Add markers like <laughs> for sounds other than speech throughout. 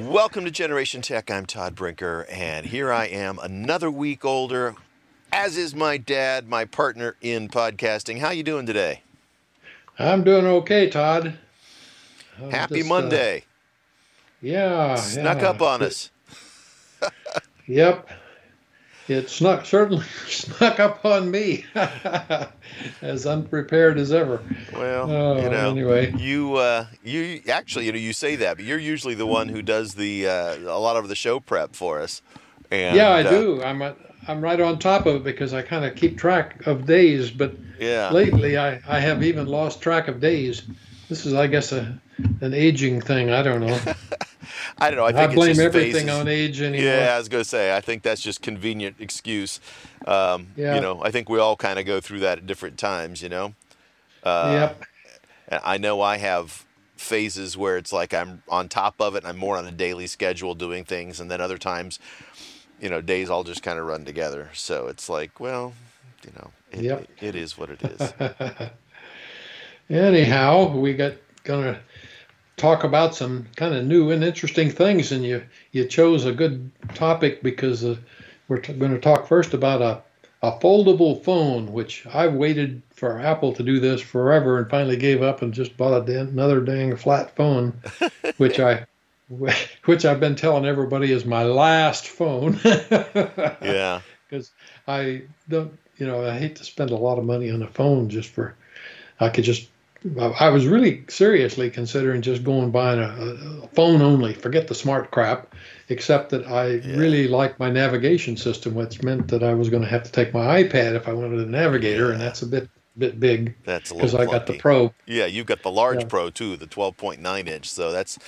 Welcome to Generation Tech. I'm Todd Brinker, and here I am, another week older, as is my dad, my partner in podcasting. How you doing today? I'm doing okay, Todd. I'm Happy just, uh, Monday. Uh, yeah, snuck yeah. up on us. <laughs> yep, it snuck certainly <laughs> snuck up on me, <laughs> as unprepared as ever. Well, uh, you know, anyway, you uh, you actually you know you say that, but you're usually the one who does the uh, a lot of the show prep for us. And, yeah, I uh, do. I'm a, I'm right on top of it because I kind of keep track of days, but yeah. lately I, I have even lost track of days. This is, I guess, a an aging thing. I don't know. <laughs> I don't know. I think I blame everything phases. on age anymore. Yeah, I was going to say. I think that's just convenient excuse. Um, yeah. You know, I think we all kind of go through that at different times. You know. Uh, yep. I know I have phases where it's like I'm on top of it and I'm more on a daily schedule doing things, and then other times, you know, days all just kind of run together. So it's like, well, you know, it, yep. it, it is what it is. <laughs> Anyhow, we got gonna talk about some kind of new and interesting things, and you you chose a good topic because uh, we're t- going to talk first about a a foldable phone, which I've waited for Apple to do this forever, and finally gave up and just bought a, another dang flat phone, <laughs> which I <laughs> which I've been telling everybody is my last phone. <laughs> yeah, because I don't, you know, I hate to spend a lot of money on a phone just for I could just I was really seriously considering just going buying a, a, phone only, forget the smart crap, except that I yeah. really like my navigation system, which meant that I was going to have to take my iPad if I wanted a navigator, yeah. and that's a bit bit big. That's a because I got the Pro. Yeah, you've got the large yeah. Pro too, the 12.9 inch. So that's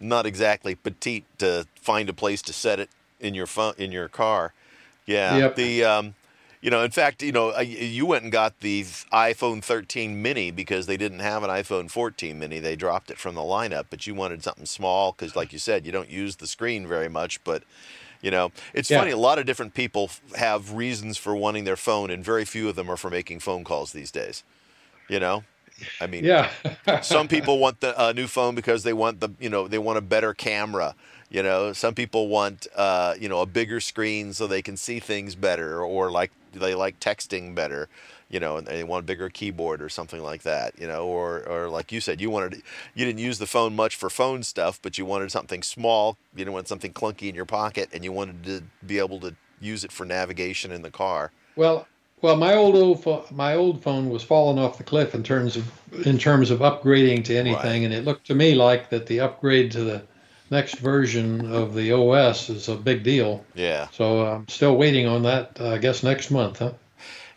not exactly petite to find a place to set it in your phone in your car. Yeah, yep. the um, you know, in fact, you know, you went and got the iPhone 13 mini because they didn't have an iPhone 14 mini. They dropped it from the lineup, but you wanted something small because, like you said, you don't use the screen very much. But, you know, it's yeah. funny. A lot of different people have reasons for wanting their phone, and very few of them are for making phone calls these days. You know, I mean, yeah. some <laughs> people want the uh, new phone because they want the, you know, they want a better camera. You know, some people want, uh, you know, a bigger screen so they can see things better, or like they like texting better, you know, and they want a bigger keyboard or something like that, you know, or or like you said, you wanted you didn't use the phone much for phone stuff, but you wanted something small, you didn't want something clunky in your pocket, and you wanted to be able to use it for navigation in the car. Well, well, my old, old my old phone was falling off the cliff in terms of in terms of upgrading to anything, right. and it looked to me like that the upgrade to the next version of the OS is a big deal. Yeah. So I'm still waiting on that. Uh, I guess next month, huh?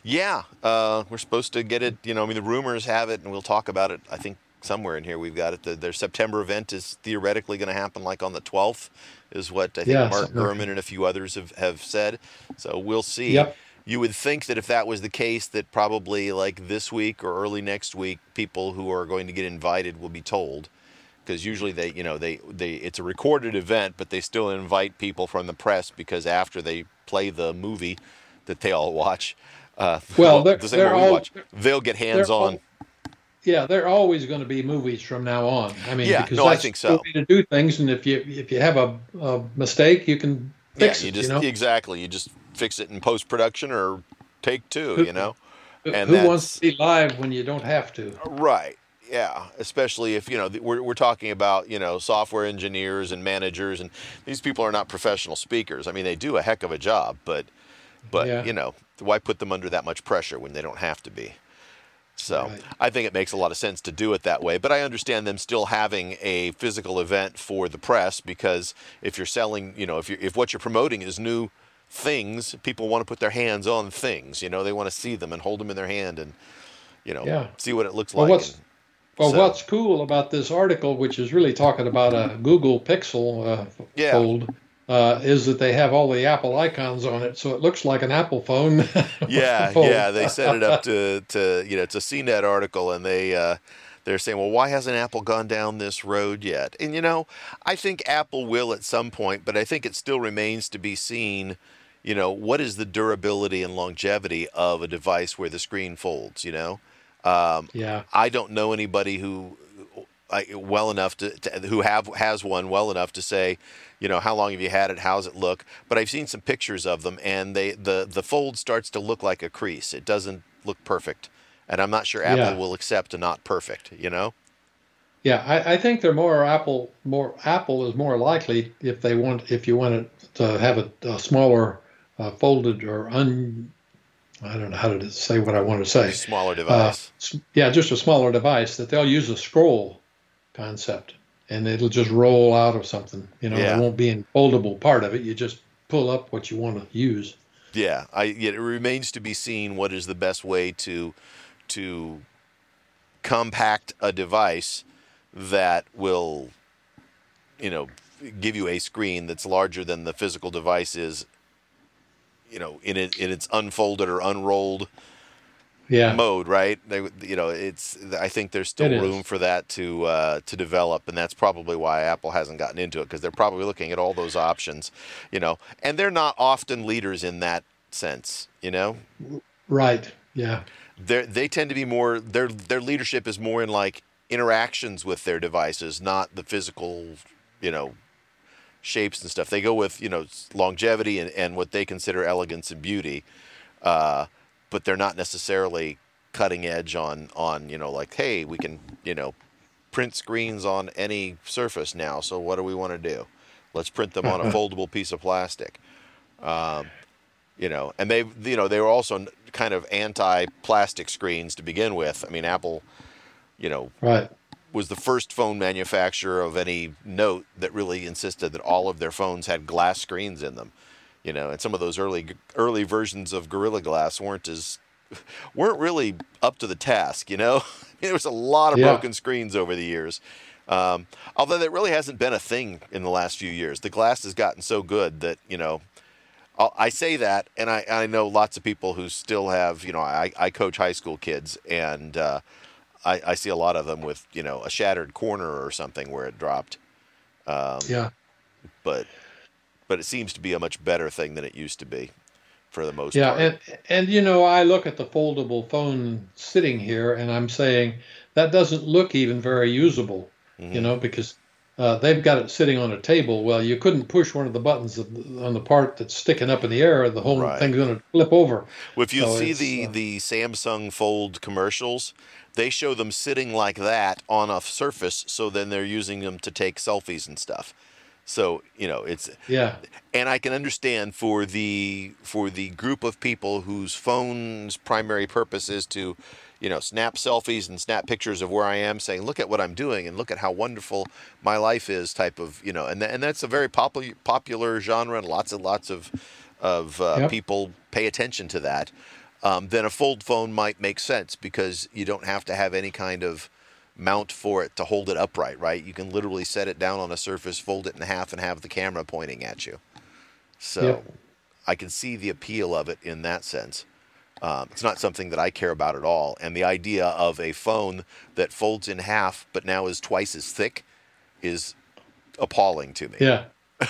Yeah, uh, we're supposed to get it. You know, I mean, the rumors have it, and we'll talk about it. I think somewhere in here we've got it. The, their September event is theoretically going to happen like on the 12th, is what I think Mark Gurman and a few others have, have said. So we'll see. Yep. You would think that if that was the case, that probably like this week or early next week, people who are going to get invited will be told because usually they you know they they it's a recorded event but they still invite people from the press because after they play the movie that they all watch uh, <laughs> well, they're, the they're all, watch, they'll get hands on. all, yeah they're always going to be movies from now on. I mean yeah, because no, I think so. to do things and if you if you have a, a mistake you can fix yeah, you it just you know? exactly you just fix it in post production or take two you know? and who wants to be live when you don't have to? Right yeah, especially if you know we're we're talking about you know software engineers and managers, and these people are not professional speakers. I mean, they do a heck of a job, but but yeah. you know why put them under that much pressure when they don't have to be? So right. I think it makes a lot of sense to do it that way. But I understand them still having a physical event for the press because if you're selling, you know, if you if what you're promoting is new things, people want to put their hands on things. You know, they want to see them and hold them in their hand and you know yeah. see what it looks well, like. And, well, so, what's cool about this article, which is really talking about a Google Pixel uh, yeah. fold, uh, is that they have all the Apple icons on it, so it looks like an Apple phone. <laughs> yeah, yeah, they set it up to, to you know it's a CNET article, and they uh, they're saying, well, why hasn't Apple gone down this road yet? And you know, I think Apple will at some point, but I think it still remains to be seen. You know, what is the durability and longevity of a device where the screen folds? You know. Um, yeah. I don't know anybody who well enough to, to, who have has one well enough to say, you know, how long have you had it? How's it look? But I've seen some pictures of them, and they the the fold starts to look like a crease. It doesn't look perfect, and I'm not sure Apple yeah. will accept a not perfect. You know. Yeah, I, I, think they're more Apple. More Apple is more likely if they want if you want to have a, a smaller uh, folded or un. I don't know how to say what I want to say. Smaller uh, device. Uh, yeah, just a smaller device that they'll use a scroll concept, and it'll just roll out of something. You know, yeah. there won't be a foldable part of it. You just pull up what you want to use. Yeah, I. It remains to be seen what is the best way to to compact a device that will, you know, give you a screen that's larger than the physical device is. You know, in it in its unfolded or unrolled yeah. mode, right? They, you know, it's. I think there's still it room is. for that to uh, to develop, and that's probably why Apple hasn't gotten into it because they're probably looking at all those options, you know, and they're not often leaders in that sense, you know. Right. Yeah. They they tend to be more their their leadership is more in like interactions with their devices, not the physical, you know, shapes and stuff. They go with you know longevity and, and what they consider elegance and beauty. Uh, but they're not necessarily cutting edge on on you know like hey we can you know print screens on any surface now so what do we want to do let's print them on a <laughs> foldable piece of plastic um, you know and they you know they were also kind of anti plastic screens to begin with i mean apple you know right was the first phone manufacturer of any note that really insisted that all of their phones had glass screens in them you know, and some of those early early versions of Gorilla Glass weren't as <laughs> weren't really up to the task. You know, <laughs> there was a lot of yeah. broken screens over the years. Um, although that really hasn't been a thing in the last few years. The glass has gotten so good that you know. I say that, and I, I know lots of people who still have, you know, I, I coach high school kids, and uh, I, I see a lot of them with, you know, a shattered corner or something where it dropped. Um, yeah. But but it seems to be a much better thing than it used to be for the most yeah, part. and and you know, I look at the foldable phone sitting here, and I'm saying that doesn't look even very usable. Mm-hmm. You know, because uh, they've got it sitting on a table. Well, you couldn't push one of the buttons on the part that's sticking up in the air, the whole right. thing's going to flip over. Well, if you so see the uh, the Samsung Fold commercials, they show them sitting like that on a surface, so then they're using them to take selfies and stuff. So you know it's yeah, and I can understand for the for the group of people whose phone's primary purpose is to, you know, snap selfies and snap pictures of where I am, saying, "Look at what I'm doing and look at how wonderful my life is." Type of you know, and th- and that's a very popular popular genre, and lots and lots of of uh, yep. people pay attention to that. Um, then a fold phone might make sense because you don't have to have any kind of mount for it to hold it upright, right? You can literally set it down on a surface, fold it in half, and have the camera pointing at you. So yep. I can see the appeal of it in that sense. Um, it's not something that I care about at all. And the idea of a phone that folds in half but now is twice as thick is appalling to me. Yeah. <laughs>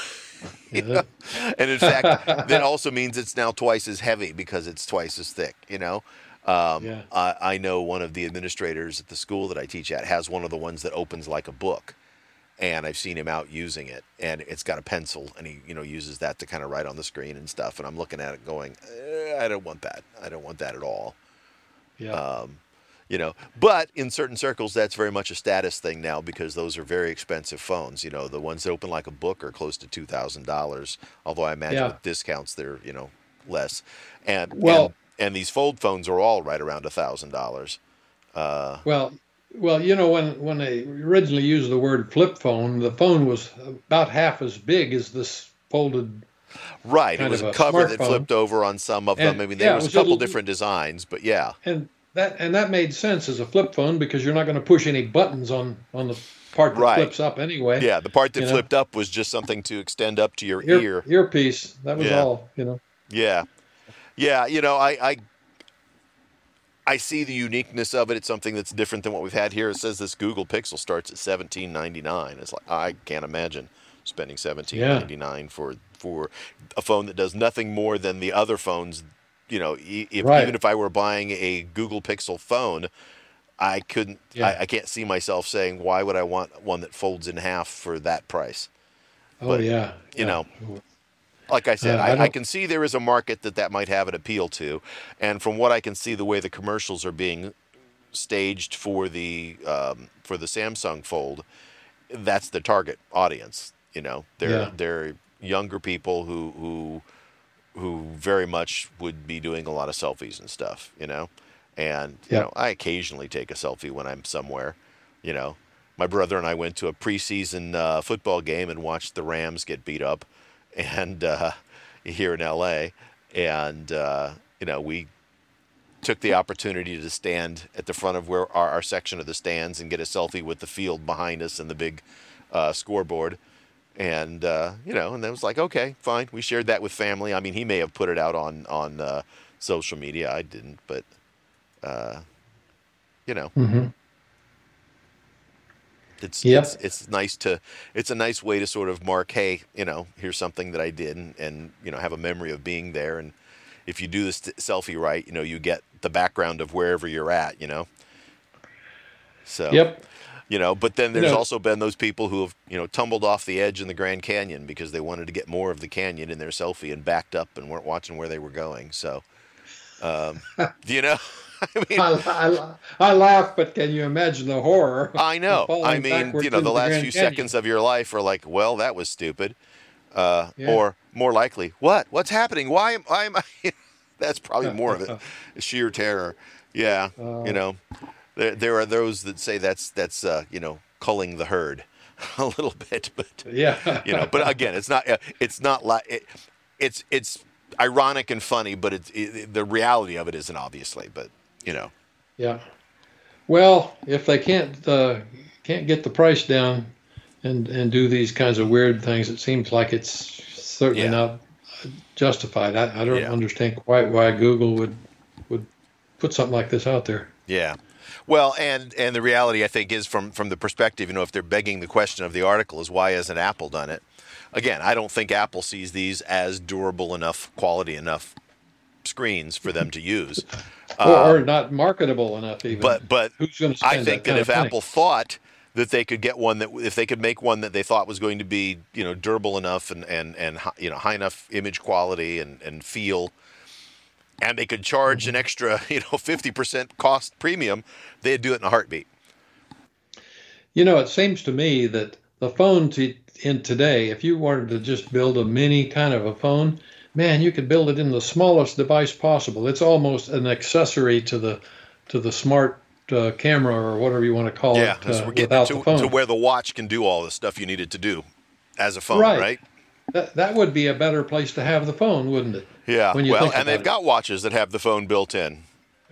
yeah. <laughs> And in fact, that also means it's now twice as heavy because it's twice as thick, you know? Um, yeah. I, I, know one of the administrators at the school that I teach at has one of the ones that opens like a book, and I've seen him out using it, and it's got a pencil, and he you know uses that to kind of write on the screen and stuff, and I'm looking at it going, eh, I don't want that, I don't want that at all. Yeah. Um, you know, but in certain circles, that's very much a status thing now because those are very expensive phones. You know, the ones that open like a book are close to two thousand dollars. Although I imagine yeah. with discounts, they're you know less. And well. And, and these fold phones are all right around a thousand dollars. Uh, well, well, you know, when when they originally used the word flip phone, the phone was about half as big as this folded. Right, it was a, a cover that flipped over on some of and, them. I mean, there yeah, was, was, a couple little, different designs, but yeah. And that and that made sense as a flip phone because you're not going to push any buttons on on the part that right. flips up anyway. Yeah, the part that flipped know? up was just something to extend up to your ear. ear. Earpiece. That was yeah. all. You know. Yeah. Yeah, you know, I, I I see the uniqueness of it. It's something that's different than what we've had here. It says this Google Pixel starts at seventeen ninety nine. It's like I can't imagine spending seventeen ninety nine yeah. for for a phone that does nothing more than the other phones. You know, if, right. even if I were buying a Google Pixel phone, I couldn't. Yeah. I, I, can't see myself saying why would I want one that folds in half for that price. Oh but, yeah. You know, like I said, uh, I, I, I, can see there is a market that that might have an appeal to, and from what I can see, the way the commercials are being staged for the um, for the Samsung Fold, that's the target audience. You know, they're yeah. they're younger people who who who very much would be doing a lot of selfies and stuff. You know, and you know, I occasionally take a selfie when I'm somewhere. You know, my brother and I went to a preseason uh, football game and watched the Rams get beat up <laughs> and uh, here in LA, and uh, you know we took the opportunity to stand at the front of where our, our, section of the stands and get a selfie with the field behind us and the big uh, scoreboard. And uh, you know, and then it was like, okay, fine. We shared that with family. I mean, he may have put it out on on uh, social media. I didn't, but uh, you know. Mm-hmm. It's, yep. it's it's nice to it's a nice way to sort of mark hey you know here's something that I did and, and you know have a memory of being there and if you do this selfie right you know you get the background of wherever you're at you know so yep you know but then there's also been those people who have you know tumbled off the edge in the Grand Canyon because they wanted to get more of the canyon in their selfie and backed up and weren't watching where they were going so um, <laughs> you know <laughs> I mean, I, I, I, laugh, but can you imagine the horror? I know. I mean, you know, the last the few Canyon. seconds of your life are like, well, that was stupid. Uh, yeah. Or more likely, what? What's happening? Why am, why am I? <laughs> That's probably more of it. Sheer terror. Yeah. Uh, you know, there, there are those that say that's, that's uh, you know, culling the herd <laughs> a little bit, but yeah, you know, but again, it's not, uh, it's not like, it, it's, it's ironic and funny, but it's, it, the reality of it isn't obviously, but you know. Yeah. Well, if they can't uh, can't get the price down and and do these kinds of weird things, it seems like it's certainly yeah. not justified. I, I don't yeah. understand quite why Google would would put something like this out there. Yeah. Well, and and the reality I think is from from the perspective, you know, if they're begging the question of the article is why hasn't Apple done it? Again, I don't think Apple sees these as durable enough, quality enough screens for them to use. <laughs> or, or, um, not marketable enough even. But but who's going to I think that, that if Apple thought that they could get one that if they could make one that they thought was going to be you know durable enough and and and you know high enough image quality and and feel and they could charge an extra <laughs> you know 50% cost premium they'd do it in a heartbeat you know it seems to me that the phones in today if you wanted to just build a mini kind of a phone man, you could build it in the smallest device possible. It's almost an accessory to the to the smart uh, camera or whatever you want to call yeah, it. Uh, without to, the phone. to where the watch can do all the stuff you needed to do as a phone, right? right? That, that would be a better place to have the phone, wouldn't it? Yeah. When you well, and they've it. got watches that have the phone built in.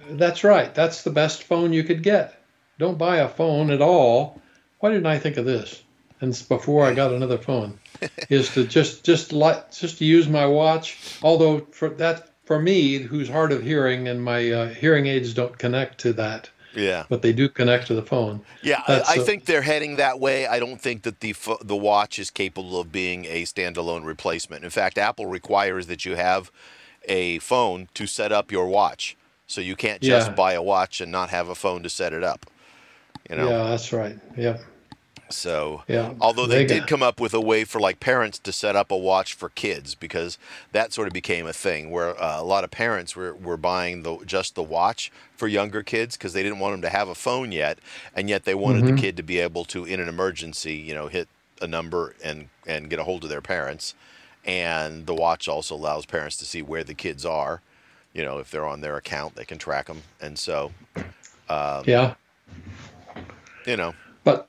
That's right. That's the best phone you could get. Don't buy a phone at all. Why didn't I think of this? And before I got another phone. <laughs> is to just just like just to use my watch. Although for that for me, who's hard of hearing, and my uh, hearing aids don't connect to that. Yeah, but they do connect to the phone. Yeah, I, I think they're heading that way. I don't think that the the watch is capable of being a standalone replacement. In fact, Apple requires that you have a phone to set up your watch, so you can't just yeah. buy a watch and not have a phone to set it up. You know? Yeah, that's right. Yep. So, yeah, although they, they did come up with a way for like parents to set up a watch for kids because that sort of became a thing where uh, a lot of parents were, were buying the just the watch for younger kids because they didn't want them to have a phone yet, and yet they wanted mm-hmm. the kid to be able to, in an emergency, you know, hit a number and and get a hold of their parents. And the watch also allows parents to see where the kids are. You know, if they're on their account, they can track them, and so. Um, yeah. You know. But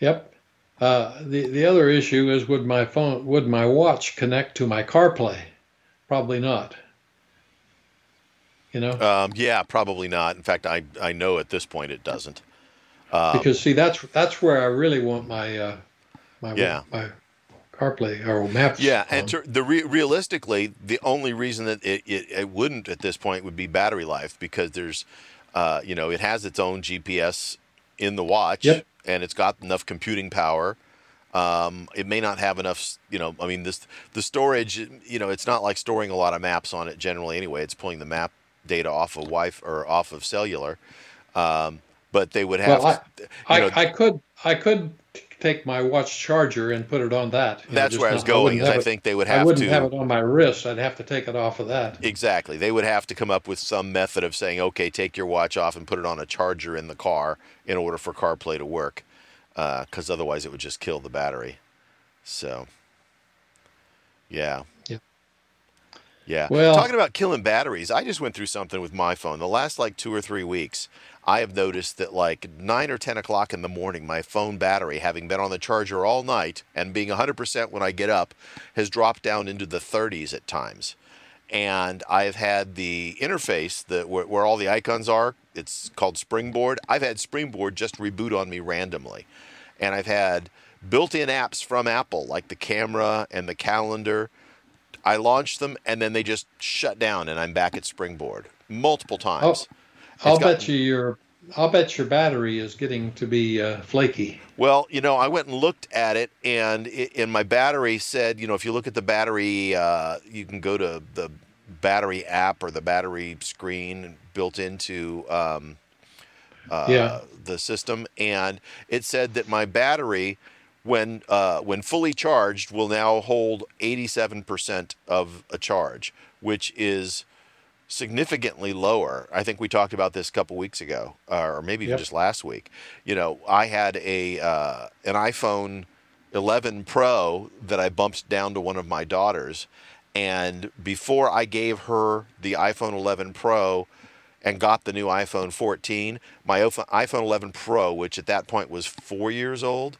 Yep. Uh, the the other issue is would my phone would my watch connect to my CarPlay? Probably not. You know. Um, yeah, probably not. In fact, I I know at this point it doesn't. Um, because see, that's that's where I really want my uh, my yeah. my CarPlay or Maps. Yeah, and to, the re- realistically, the only reason that it, it, it wouldn't at this point would be battery life because there's, uh, you know, it has its own GPS in the watch. Yep and it's got enough computing power. Um, it may not have enough, you know. I mean, this the storage, you know, it's not like storing a lot of maps on it generally. Anyway, it's pulling the map data off of Wi-Fi or off of cellular. Um, but they would have. Well, I, know, I, I could I could take my watch charger and put it on that. That's know, where I was going. I, is I think they would have to. I wouldn't to, have it on my wrist. I'd have to take it off of that. Exactly. They would have to come up with some method of saying, okay, take your watch off and put it on a charger in the car in order for CarPlay to work, because uh, otherwise it would just kill the battery. So, yeah. Yeah. Yeah. Well, talking about killing batteries, I just went through something with my phone the last like two or three weeks. I have noticed that like nine or 10 o'clock in the morning, my phone battery, having been on the charger all night and being 100% when I get up, has dropped down into the 30s at times. And I've had the interface that where, where all the icons are. It's called Springboard. I've had Springboard just reboot on me randomly, and I've had built-in apps from Apple like the camera and the calendar. I launched them and then they just shut down, and I'm back at Springboard multiple oh, times. Oh I'll gotten, bet you your I'll bet your battery is getting to be uh, flaky. Well, you know, I went and looked at it, and it, and my battery said, you know, if you look at the battery, uh, you can go to the battery app or the battery screen built into um, uh, yeah. the system, and it said that my battery, when uh, when fully charged, will now hold 87% of a charge, which is significantly lower. I think we talked about this a couple weeks ago, uh, or maybe even yep. just last week. You know, I had a uh, an iPhone 11 Pro that I bumped down to one of my daughters, and before I gave her the iPhone 11 Pro and got the new iPhone 14, my iPhone 11 Pro, which at that point was four years old,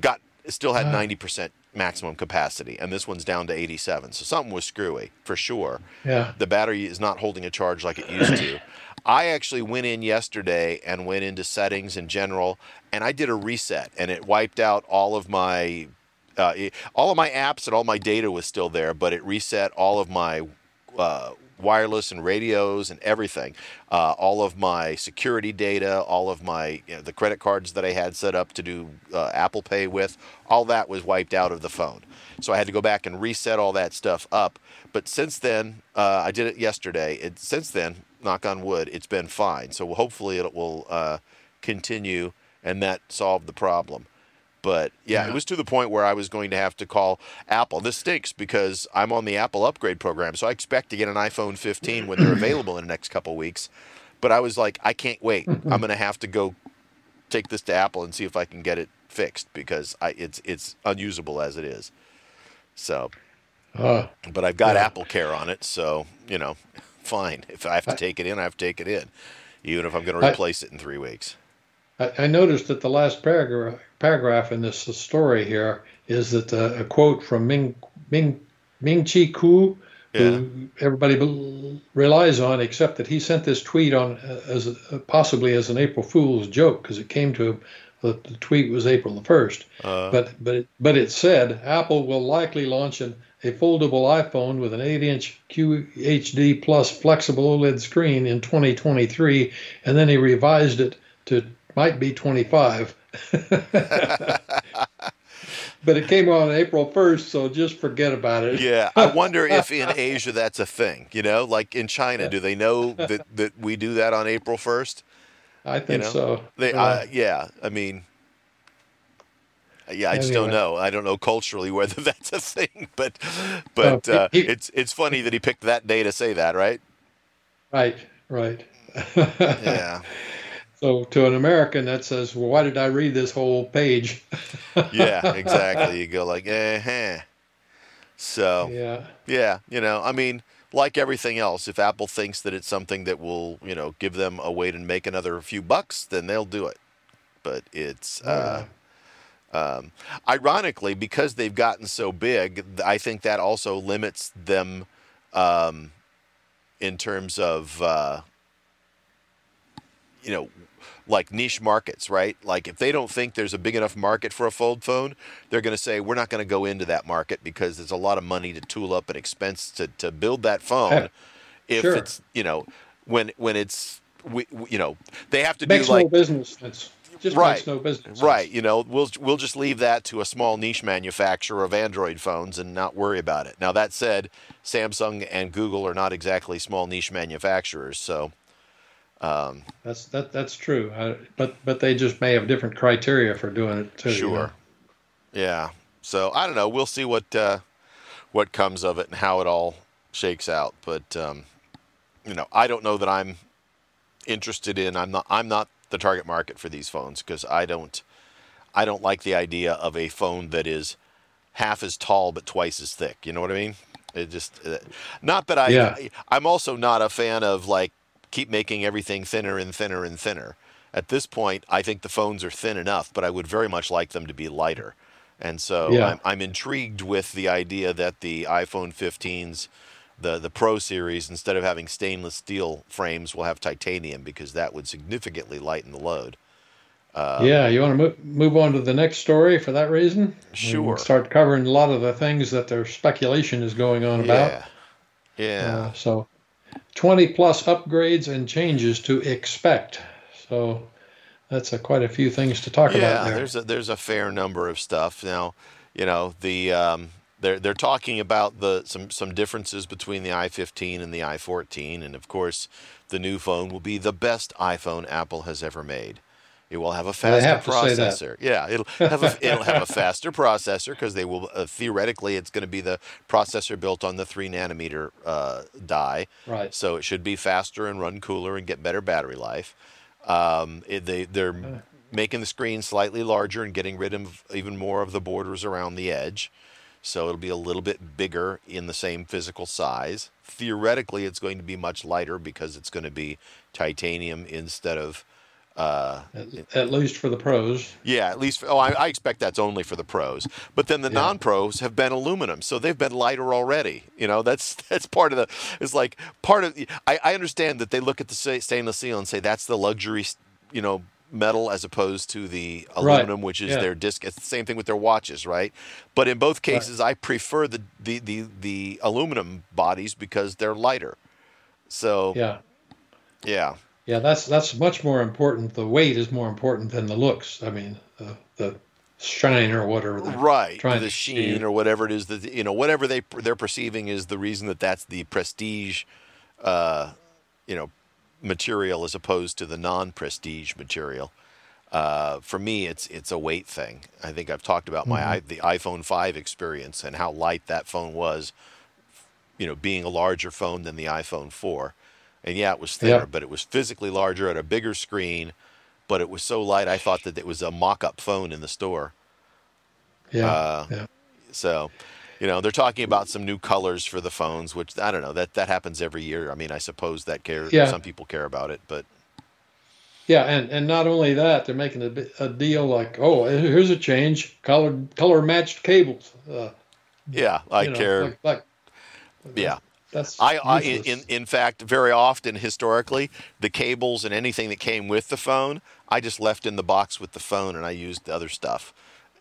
got still had 90% maximum capacity, and this one's down to 87. So something was screwy for sure. Yeah. The battery is not holding a charge like it used to. <clears throat> I actually went in yesterday and went into settings in general, and I did a reset, and it wiped out all of my. Uh, all of my apps and all my data was still there, but it reset all of my uh, wireless and radios and everything. Uh, all of my security data, all of my you know, the credit cards that I had set up to do uh, Apple Pay with, all that was wiped out of the phone. So I had to go back and reset all that stuff up. But since then, uh, I did it yesterday. It, since then, knock on wood, it's been fine. So hopefully it will uh, continue and that solved the problem. But yeah, yeah, it was to the point where I was going to have to call Apple. This stinks because I'm on the Apple upgrade program, so I expect to get an iPhone 15 when they're <clears throat> available in the next couple weeks. But I was like, I can't wait. I'm going to have to go take this to Apple and see if I can get it fixed because I, it's it's unusable as it is. So, uh, but I've got yeah. Apple Care on it, so you know, fine. If I have to take it in, I have to take it in, even if I'm going to replace I, it in three weeks. I, I noticed that the last paragraph paragraph in this story here is that uh, a quote from Ming Ming Ming Chi Kuo, yeah. who everybody relies on, except that he sent this tweet on uh, as a, possibly as an April Fool's joke because it came to him that the tweet was April the first. Uh, but but it, but it said Apple will likely launch an a foldable iPhone with an 8-inch QHD plus flexible OLED screen in 2023, and then he revised it to might be 25. <laughs> but it came on April 1st, so just forget about it. yeah, I wonder if in <laughs> Asia that's a thing. You know, like in China, do they know that, that we do that on April 1st? I think you know? so. They, uh, yeah, I mean, yeah, I just don't know. I don't know culturally whether <laughs> that's a thing, but but uh, he, it's it's funny that he picked that day to say that, right? Right, right. yeah. So to an American, that says, "Well, why did I read this whole page?" <laughs> yeah, exactly. You go like, "Eh." huh So yeah, yeah. You know, I mean, like everything else, if Apple thinks that it's something that will, you know, give them a way to make another few bucks, then they'll do it. But it's. Uh, um, ironically, because they've gotten so big, I think that also limits them um, in terms of, uh, you know, like niche markets, right? Like if they don't think there's a big enough market for a fold phone, they're going to say we're not going to go into that market because there's a lot of money to tool up and expense to, to build that phone. <laughs> if sure. it's you know when when it's we, you know they have to makes do like no business. That's just right, no business. Right. You know we'll we'll just leave that to a small niche manufacturer of Android phones and not worry about it. Now that said, Samsung and Google are not exactly small niche manufacturers, so Um, that's that that's true, I, but but they just may have different criteria for doing it too. Sure. You know? Yeah. So I don't know. We'll see what uh, what comes of it and how it all shakes out. But um, you know, I don't know that I'm interested in. I'm not. I'm not the target market for these phones because I don't. I don't like the idea of a phone that is half as tall but twice as thick. You know what I mean? It just uh, not that I. Yeah. I'm also not a fan of like keep making everything thinner and thinner and thinner. At this point, I think the phones are thin enough, but I would very much like them to be lighter. And so yeah. I'm, I'm intrigued with the idea that the iPhone 15s, the, the Pro series, instead of having stainless steel frames, will have titanium because that would significantly lighten the load. Um, yeah, you want to move, move on to the next story for that reason? Sure. start covering a lot of the things that their speculation is going on about. Yeah. Yeah. Uh, so 20 plus upgrades and changes to expect. So that's a, quite a few things to talk yeah, about there. there's a there's a fair number of stuff now. You know the um, they're they're talking about the some some differences between the i15 and the i14, and of course, the new phone will be the best iPhone Apple has ever made. It will have a faster have processor. Yeah, it'll have a, <laughs> it'll have a faster processor because they will uh, theoretically it's going to be the processor built on the three nanometer uh, die. Right. So it should be faster and run cooler and get better battery life. Um, it, they they're making the screen slightly larger and getting rid of even more of the borders around the edge. So it'll be a little bit bigger in the same physical size. Theoretically, it's going to be much lighter because it's going to be titanium instead of uh, at, at, least for the pros. Yeah, at least. For, oh, I, I, expect that's only for the pros. But then the yeah. non-pros have been aluminum, so they've been lighter already. You know, that's <laughs> that's part of the. It's like part of. I, I understand that they look at the stainless steel and say that's the luxury, you know, metal as opposed to the aluminum, right. which is yeah. their disc. It's the same thing with their watches, right? But in both cases, right. I prefer the, the the the aluminum bodies because they're lighter. So yeah, yeah. Yeah, that's that's much more important. The weight is more important than the looks. I mean, uh, the shine or whatever. Right, the sheen or whatever it is that you know, whatever they they're perceiving is the reason that that's the prestige, uh, you know, material as opposed to the non-prestige material. Uh, for me, it's it's a weight thing. I think I've talked about my mm-hmm. the iPhone 5 experience and how light that phone was. You know, being a larger phone than the iPhone 4 and yeah, it was thinner, yeah. but it was physically larger at a bigger screen. But it was so light, I thought that it was a mock-up phone in the store. Yeah. Uh, yeah. So, you know, they're talking about some new colors for the phones, which I don't know. That that happens every year. I mean, I suppose that care. Yeah. Some people care about it, but. Yeah, and, and not only that, they're making a, a deal like, oh, here's a change, color color matched cables. Uh, yeah, I know, care. Like, like, yeah, that's I, I in in fact very often historically the cables and anything that came with the phone I just left in the box with the phone and I used the other stuff.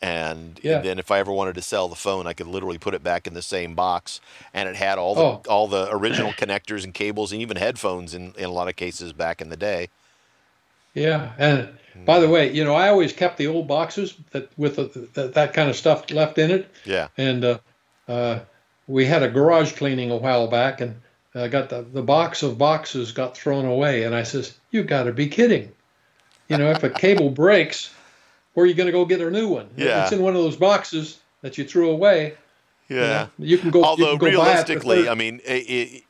And, yeah. and then if I ever wanted to sell the phone, I could literally put it back in the same box, and it had all the oh. all the original <clears throat> connectors and cables, and even headphones in, in a lot of cases back in the day. Yeah, and by the way, you know I always kept the old boxes that with the, the, that kind of stuff left in it. Yeah. And uh, uh, we had a garage cleaning a while back, and I got the, the box of boxes got thrown away, and I says, "You got to be kidding! You know, if a cable breaks, where are you going to go get a new one? Yeah. It's in one of those boxes that you threw away. Yeah, you, know, you can go. Although can go realistically, I mean. It, it,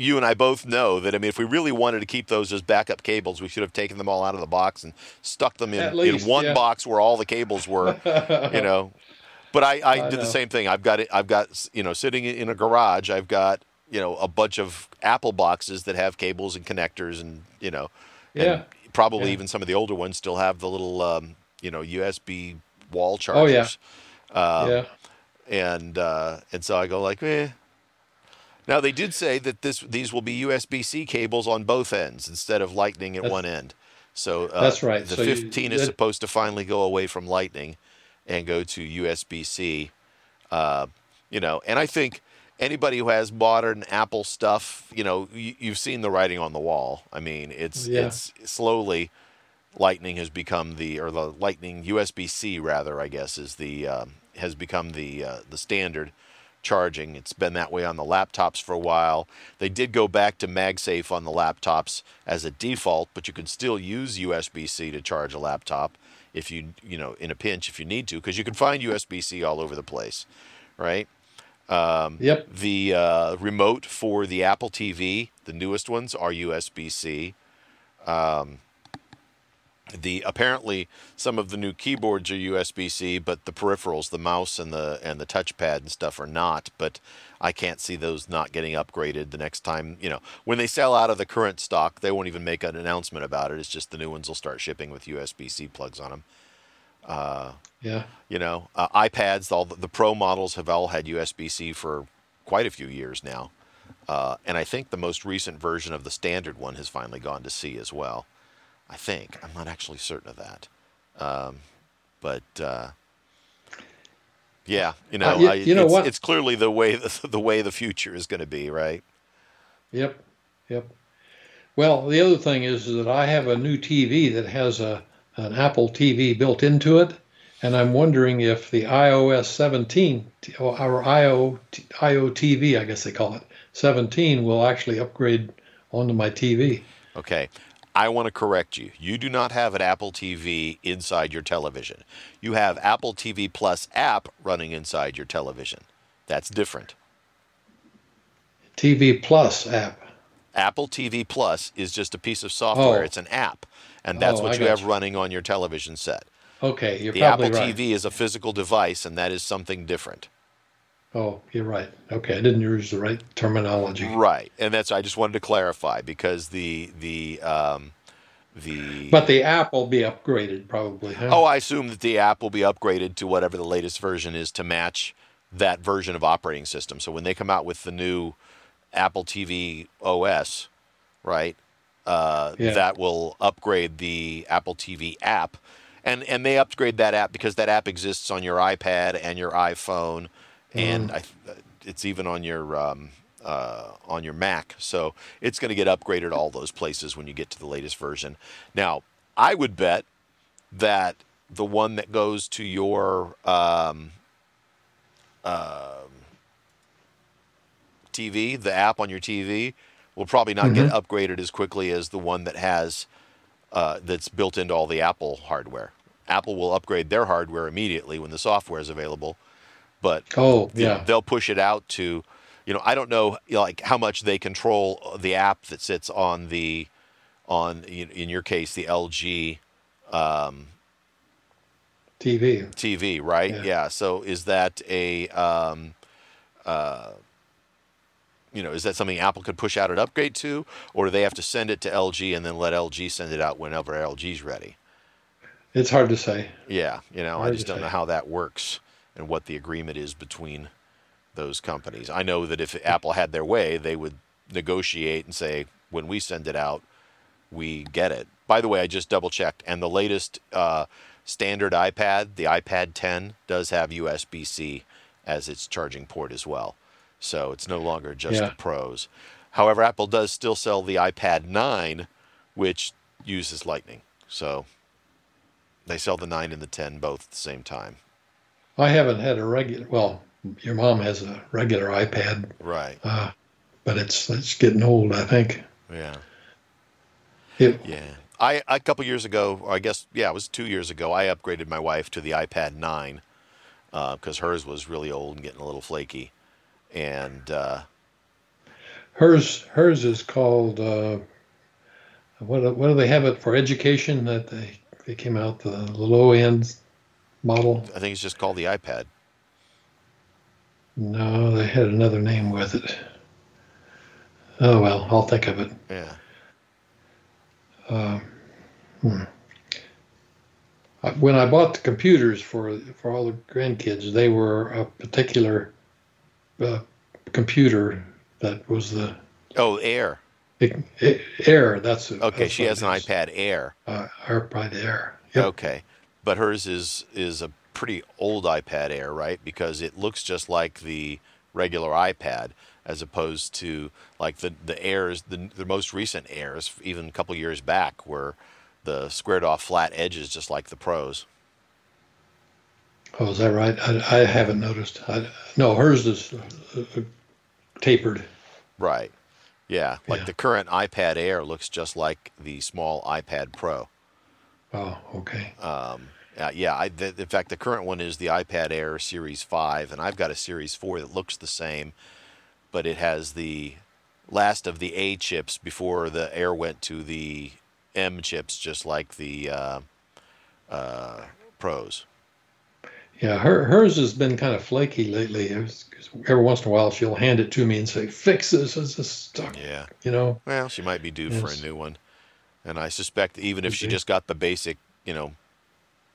you and I both know that I mean, if we really wanted to keep those as backup cables, we should have taken them all out of the box and stuck them in, least, in one yeah. box where all the cables were. you know, but I, I, I did know. the same thing. I've got it. I've got you know sitting in a garage. I've got you know a bunch of Apple boxes that have cables and connectors, and you know, yeah, probably yeah. even some of the older ones still have the little um, you know USB wall chargers. Oh yeah, um, yeah. And uh, and so I go like, eh. Now they did say that this these will be USB-C cables on both ends instead of Lightning at that's, one end. So uh, that's right. The so 15 you, is supposed to finally go away from Lightning and go to USB C. Uh, you know, and I think anybody who has modern Apple stuff, you know, you, have seen the writing on the wall. I mean, it's yeah. it's slowly Lightning has become the or the Lightning USB C rather, I guess, is the um, has become the uh, the standard charging. It's been that way on the laptops for a while. They did go back to MagSafe on the laptops as a default, but you can still use USB-C to charge a laptop if you you know in a pinch if you need to because you can find USB-C all over the place, right? Um, yep. The uh, remote for the Apple TV, the newest ones, are USB-C. Um, the apparently some of the new keyboards are USB-C, but the peripherals, the mouse and the and the touchpad and stuff are not. But I can't see those not getting upgraded the next time. You know, when they sell out of the current stock, they won't even make an announcement about it. It's just the new ones will start shipping with USB-C plugs on them. Uh, yeah. You know, uh, iPads, all the, the, Pro models have all had USB-C for quite a few years now, uh, and I think the most recent version of the standard one has finally gone to C as well. I think. I'm not actually certain of that. Um, but uh, yeah, you know, uh, you, you know it's, what? it's clearly the way the, the way the future is going to be, right? Yep, yep. Well, the other thing is that I have a new TV that has a an Apple TV built into it, and I'm wondering if the iOS 17 or IO IOTV, I guess they call it 17, will actually upgrade onto my TV. Okay. I want to correct you. You do not have an Apple TV inside your television. You have Apple TV Plus app running inside your television. That's different. TV Plus app. Apple TV Plus is just a piece of software. Oh. It's an app, and that's oh, what you have you. running on your television set. Okay, you're probably right. the probably Apple right. TV is a physical device, and that is something different. Oh, you're right. Okay, I didn't use the right terminology. Right, and that's I just wanted to clarify because the the um, the but the app will be upgraded probably. Huh? Oh, I assume that the app will be upgraded to whatever the latest version is to match that version of operating system. So when they come out with the new Apple TV OS, right, uh, yeah. that will upgrade the Apple TV app, and and they upgrade that app because that app exists on your iPad and your iPhone and mm. I, it's even on your um, uh, on your Mac. So it's going to get upgraded all those places when you get to the latest version. Now, I would bet that the one that goes to your um, uh, um, TV, the app on your TV, will probably not mm-hmm. get upgraded as quickly as the one that has uh, that's built into all the Apple hardware. Apple will upgrade their hardware immediately when the software is available but oh yeah, they'll push it out to, you know, I don't know like how much they control the app that sits on the, on in your case the LG. Um, TV. TV, right? Yeah. yeah. So is that a, um, uh, you know, is that something Apple could push out an upgrade to, or do they have to send it to LG and then let LG send it out whenever LG's ready? It's hard to say. Yeah, you know, hard I just don't say. know how that works and what the agreement is between those companies. I know that if Apple had their way, they would negotiate and say, when we send it out, we get it. By the way, I just double checked, and the latest uh, standard iPad, the iPad 10, does have USB C as its charging port as well. So it's no longer just yeah. the pros. However, Apple does still sell the iPad 9, which uses Lightning. So they sell the 9 and the 10 both at the same time. I haven't had a regular. Well, your mom has a regular iPad, right? Uh, but it's it's getting old, I think. Yeah. It, yeah. I a couple years ago, I guess, yeah, it was two years ago. I upgraded my wife to the iPad nine because uh, hers was really old and getting a little flaky, and uh, hers hers is called uh, what what do they have it for education that they they came out the low end model? I think it's just called the iPad. No, they had another name with it. Oh well, I'll think of it. Yeah. Uh, hmm. When I bought the computers for for all the grandkids, they were a particular uh, computer that was the oh Air. It, it, Air. That's okay. That's she has an iPad Air. Uh, iPad Air. Yep. Okay but hers is is a pretty old iPad Air, right? Because it looks just like the regular iPad, as opposed to like the the Airs, the the most recent Airs, even a couple years back, were the squared off flat edges, just like the Pros. Oh, is that right? I, I haven't noticed. I, no, hers is uh, uh, tapered. Right. Yeah, like yeah. the current iPad Air looks just like the small iPad Pro. Oh, okay. Um, uh, yeah, I, the, in fact, the current one is the iPad Air Series 5, and I've got a Series 4 that looks the same, but it has the last of the A chips before the Air went to the M chips, just like the uh, uh, Pros. Yeah, her, hers has been kind of flaky lately. every once in a while, she'll hand it to me and say, "Fix this. It's just stuck." Yeah, you know. Well, she might be due yes. for a new one, and I suspect even if she just got the basic, you know,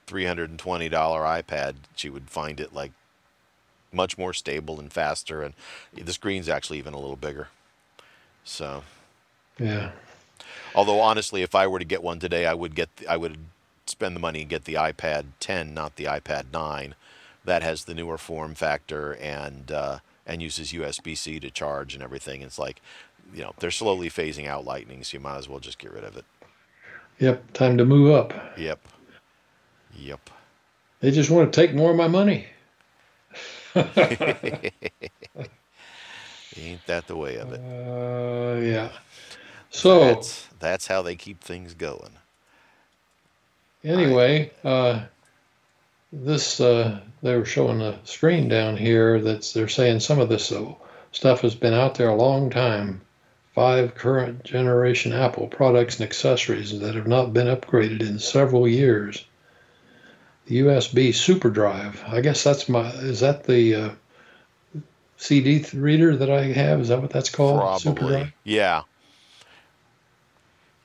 three hundred and twenty dollar iPad, she would find it like much more stable and faster, and the screen's actually even a little bigger. So. Yeah. Although honestly, if I were to get one today, I would get I would spend the money and get the iPad 10, not the iPad 9. That has the newer form factor and uh, and uses USB-C to charge and everything. It's like, you know, they're slowly phasing out Lightning, so you might as well just get rid of it. Yep, time to move up. Yep. Yep. They just want to take more of my money. <laughs> Ain't that the way of it? Uh, yeah. So that's, that's how they keep things going. Anyway, uh, this uh, they were showing a screen down here that's they're saying some of this uh, stuff has been out there a long time. Five current generation Apple products and accessories that have not been upgraded in several years. USB SuperDrive. I guess that's my. Is that the uh, CD reader that I have? Is that what that's called? Probably. Yeah.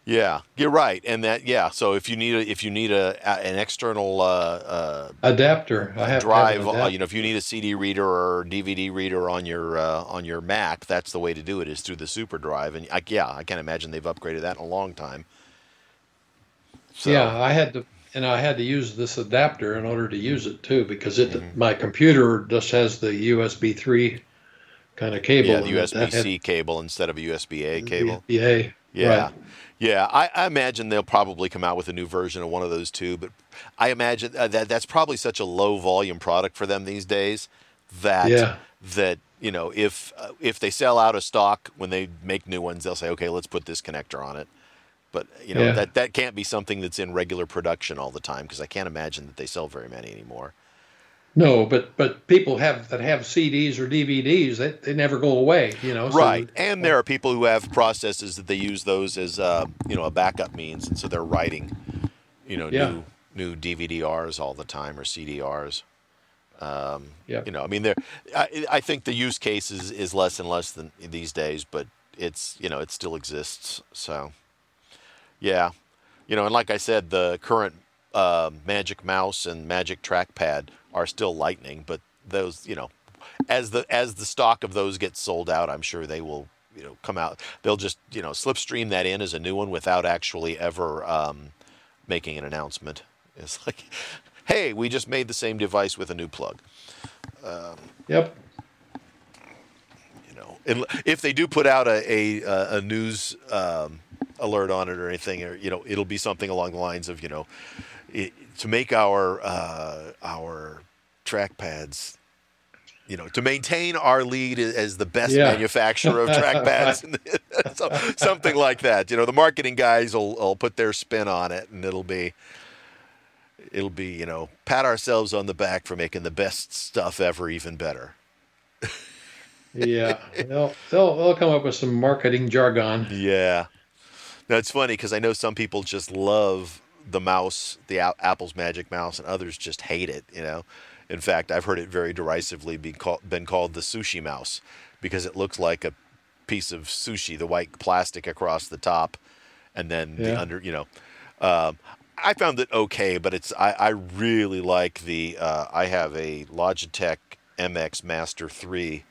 Yeah, you're right, and that yeah. So if you need a, if you need a, a an external uh, uh, adapter, I have drive, uh, you know, if you need a CD reader or DVD reader on your uh, on your Mac, that's the way to do it is through the SuperDrive, and I, yeah, I can't imagine they've upgraded that in a long time. So. Yeah, I had to, and I had to use this adapter in order to use it too because it mm-hmm. my computer just has the USB three kind of cable. Yeah, the USB C cable instead of a USB A cable. USB A. Yeah. Right. Yeah, I, I, imagine they'll probably come out with a new version of one of those too. But I imagine uh, that that's probably such a low volume product for them these days that yeah. that you know if uh, if they sell out of stock when they make new ones, they'll say, okay, let's put this connector on it. But you know yeah. that that can't be something that's in regular production all the time because I can't imagine that they sell very many anymore. No, but but people have that have CDs or DVDs they, they never go away, you know. Right, so, and there are people who have processes that they use those as uh, you know a backup means, and so they're writing, you know, yeah. new new DVD-Rs all the time or CDRs. Um, yeah. You know, I mean, there. I, I think the use case is, is less and less than these days, but it's you know it still exists. So, yeah, you know, and like I said, the current uh, Magic Mouse and Magic Trackpad are still Lightning, but those, you know, as the as the stock of those gets sold out, I'm sure they will, you know, come out. They'll just, you know, slipstream that in as a new one without actually ever um, making an announcement. <laughs> It's like, hey, we just made the same device with a new plug. Um, yep. You know, if they do put out a a, a news um, alert on it or anything, or you know, it'll be something along the lines of, you know, it, to make our uh, our trackpads you know, to maintain our lead as the best yeah. manufacturer of trackpads, <laughs> <laughs> so, something like that. You know, the marketing guys will, will put their spin on it, and it'll be, it'll be, you know, pat ourselves on the back for making the best stuff ever even better. yeah, they'll, they'll they'll come up with some marketing jargon. Yeah, that's funny because I know some people just love the mouse, the Apple's Magic Mouse, and others just hate it. You know in fact, I've heard it very derisively be call, been called the sushi mouse because it looks like a piece of sushi, the white plastic across the top, and then yeah. the under. You know, um, I found it okay, but it's I, I really like the. Uh, I have a Logitech MX Master Three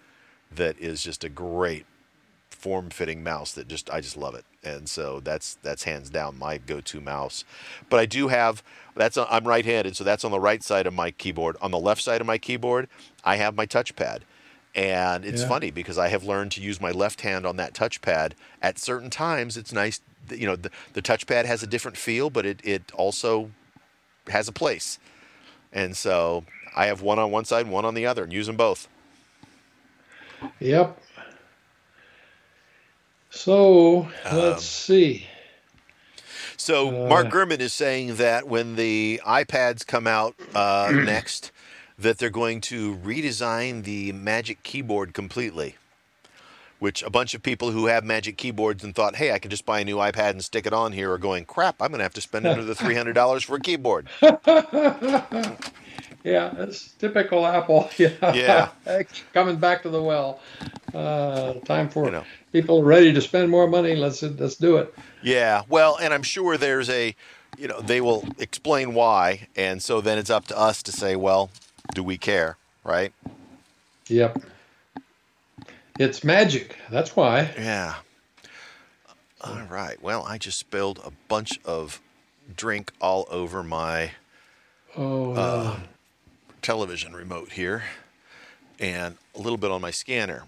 that is just a great form-fitting mouse that just I just love it, and so that's that's hands down my go-to mouse. But I do have that's I'm right-handed, so that's on the right side of my keyboard. On the left side of my keyboard, I have my touchpad. And it's yeah. funny because I have learned to use my left hand on that touchpad at certain times. It's nice, you know, the, the touchpad has a different feel, but it, it also has a place. And so I have one on one side and one on the other, and use them both. Yep. So let's um, see. So uh, Mark Gurman is saying that when the iPads come out uh, <clears throat> next, that they're going to redesign the Magic Keyboard completely. Which a bunch of people who have Magic keyboards and thought, "Hey, I can just buy a new iPad and stick it on here," are going, "Crap, I'm going to have to spend another <laughs> three hundred dollars for a keyboard." <laughs> yeah, it's typical Apple. <laughs> Yeah, yeah. coming back to the well. Uh, time for you know people ready to spend more money. Let's let's do it. Yeah, well, and I'm sure there's a, you know, they will explain why, and so then it's up to us to say, well, do we care, right? Yep. It's magic. That's why. Yeah. All right. Well, I just spilled a bunch of drink all over my oh, uh, television remote here and a little bit on my scanner.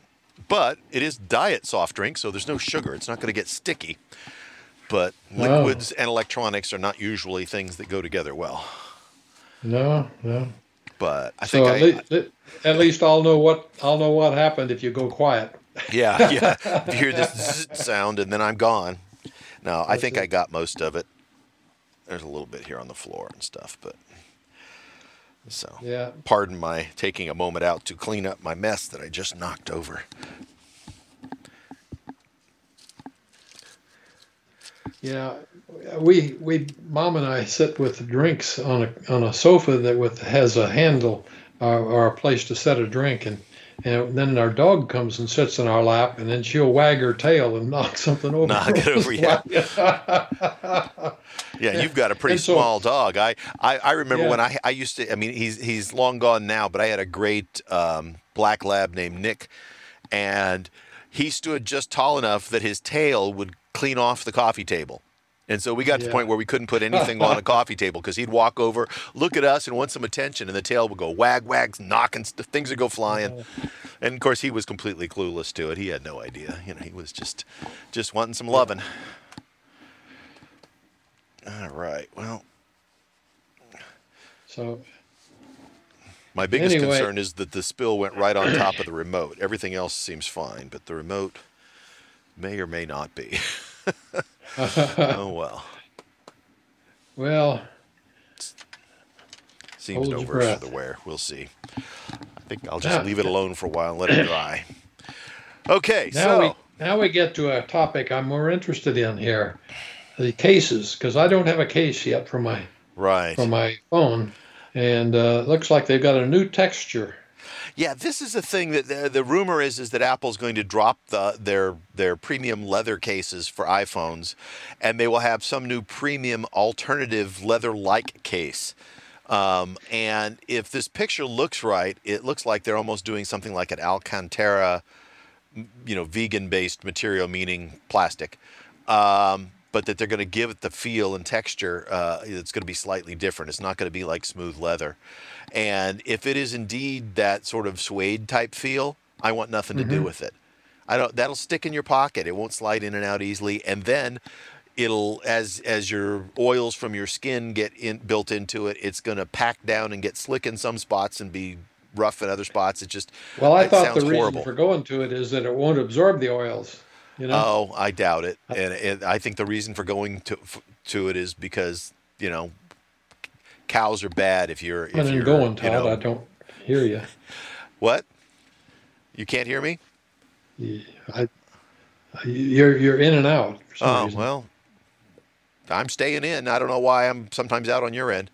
But it is diet soft drink, so there's no sugar. It's not going to get sticky. But liquids and electronics are not usually things that go together well. No, no. But I so think at, I, least, at least I'll know what I'll know what happened if you go quiet. <laughs> Yeah, yeah. if you hear this <laughs> sound and then I'm gone. No, I think I got most of it. There's a little bit here on the floor and stuff, but so, yeah. pardon my taking a moment out to clean up my mess that I just knocked over. Yeah, we we mom and I sit with drinks on a on a sofa that with has a handle or, uh, or a place to set a drink, and and then our dog comes and sits in our lap, and then she'll wag her tail and <laughs> knock something over. Knock it over, yeah. <laughs> Yeah, you've got a pretty so, small dog. I, I, I remember yeah. when I I used to. I mean, he's he's long gone now, but I had a great um, black lab named Nick, and he stood just tall enough that his tail would clean off the coffee table. And so we got to the point where we couldn't put anything on a <laughs> coffee table because he'd walk over, look at us, and want some attention, and the tail would go wag, wags, knocking, things would go flying. And of course, he was completely clueless to it. He had no idea. You know, he was just, just wanting some loving. All right. Well. So. My biggest anyway. concern is that the spill went right on top of the remote. Everything else seems fine, but the remote may or may not be. <laughs> oh well. Well. Seems no worse for the wear. We'll see. I think I'll just leave it alone for a while and let it dry. Okay, now so we, now we get to a topic I'm more interested in here the cases because I don't have a case yet for my right for my phone, and uh, looks like they've got a new texture. Yeah, this is the thing that the, the rumor is is that Apple's going to drop the, their their premium leather cases for iPhones, and they will have some new premium alternative leather-like case. Um, and if this picture looks right, it looks like they're almost doing something like an Alcantara, you know, vegan-based material, meaning plastic. Um, but that they're going to give it the feel and texture uh, it's going to be slightly different. It's not going to be like smooth leather. And if it is indeed that sort of suede type feel, I want nothing mm-hmm. to do mm-hmm. with it. I don't. That'll stick in your pocket. It won't slide in and out easily. And then it'll as as your oils from your skin get in, built into it, it's going to pack down and get slick in some spots and be rough in other spots. It just well, I thought the reason horrible. for going to it is that it won't absorb the oils. You know? Oh, I doubt it. Uh, and, and I think the reason for going to to it is because you know cows are bad if you're. If I you're, going, Todd. You know, I don't hear you. <laughs> What? You can't hear me? Yeah, I, you're you're in and out. oh reason. well, I'm staying in. I don't know why I'm sometimes out on your end.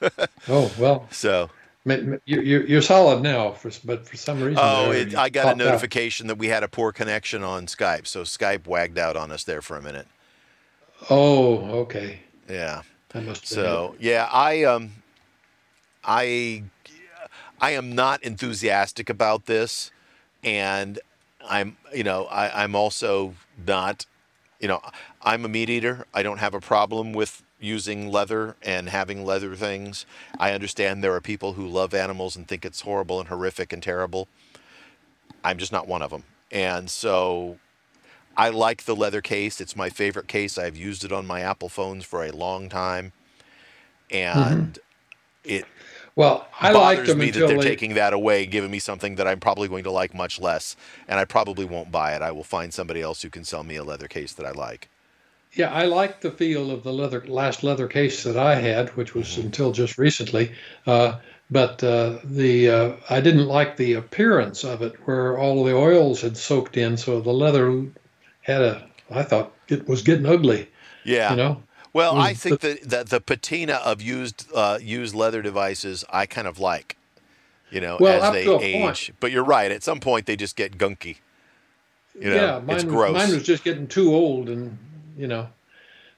<laughs> oh well. So you're, you're solid now, for, but for some reason. Oh, it, I got a notification out. that we had a poor connection on Skype, so Skype wagged out on us there for a minute. Oh, okay. Yeah. so yeah, I um, I I am not enthusiastic about this, and I'm you know I, I'm also not you know I'm a meat eater. I don't have a problem with using leather and having leather things. I understand there are people who love animals and think it's horrible and horrific and terrible. I'm just not one of them. And so I like the leather case. It's my favorite case. I've used it on my Apple phones for a long time. And mm-hmm. it Well, I like them me that they're they, taking that away, giving me something that I'm probably going to like much less, and I probably won't buy it. I will find somebody else who can sell me a leather case that I like. Yeah, I like the feel of the leather last leather case that I had, which was mm-hmm. until just recently. Uh, but uh, the uh, I didn't like the appearance of it, where all the oils had soaked in, so the leather had a. I thought it was getting ugly. Yeah. You know. Well, I think the, the, the patina of used uh, used leather devices I kind of like, you know, well, as they age. Point. But you're right. At some point, they just get gunky. You know, yeah, mine, was, mine was just getting too old, and you know,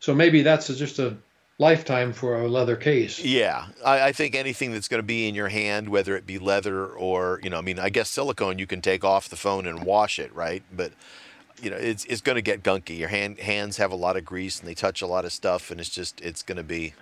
so maybe that's just a lifetime for a leather case. Yeah, I, I think anything that's going to be in your hand, whether it be leather or you know, I mean, I guess silicone you can take off the phone and wash it, right? But you know, it's it's going to get gunky. Your hand hands have a lot of grease and they touch a lot of stuff, and it's just it's going to be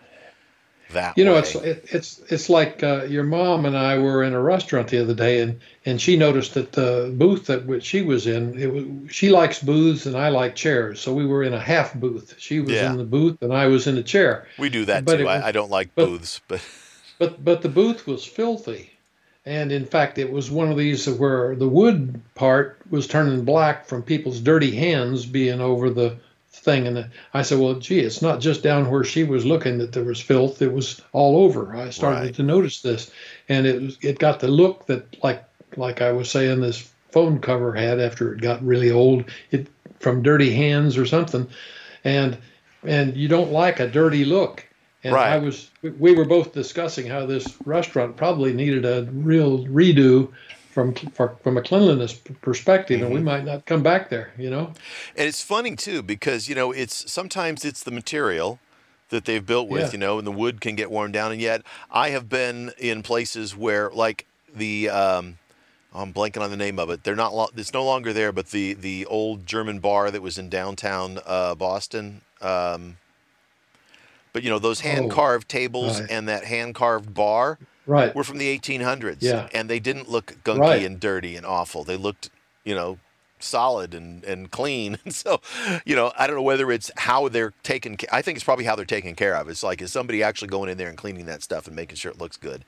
that. You know, way. it's it, it's it's like uh, your mom and I were in a restaurant the other day, and and she noticed that the booth that she was in, it was she likes booths and I like chairs, so we were in a half booth. She was yeah. in the booth and I was in a chair. We do that but too. Was, I, don't like but, booths, but <laughs> but but the booth was filthy. And in fact, it was one of these where the wood part was turning black from people's dirty hands being over the thing. And I said, well, gee, it's not just down where she was looking that there was filth; it was all over. I started right. to notice this, and it was it got the look that like like I was saying this phone cover had after it got really old, it from dirty hands or something, and and you don't like a dirty look. And right. I was, we were both discussing how this restaurant probably needed a real redo from for, from a cleanliness perspective, mm-hmm. and we mm-hmm. might not come back there. You know. And it's funny too because you know it's sometimes it's the material that they've built with, yeah. you know, and the wood can get worn down. And yet, I have been in places where, like the, um, I'm blanking on the name of it. They're not. Lo- it's no longer there, but the the old German bar that was in downtown uh, Boston. Um, but you know those hand carved oh, tables right. and that hand carved bar right. were from the 1800s. Yeah. And they didn't look gunky right. and dirty and awful. They looked, you know, solid and, and clean. <laughs> And so, you know, I don't know whether it's how they're taken. I think it's probably how they're taken care of. It's like, is somebody actually going in there and cleaning that stuff and making sure it looks good?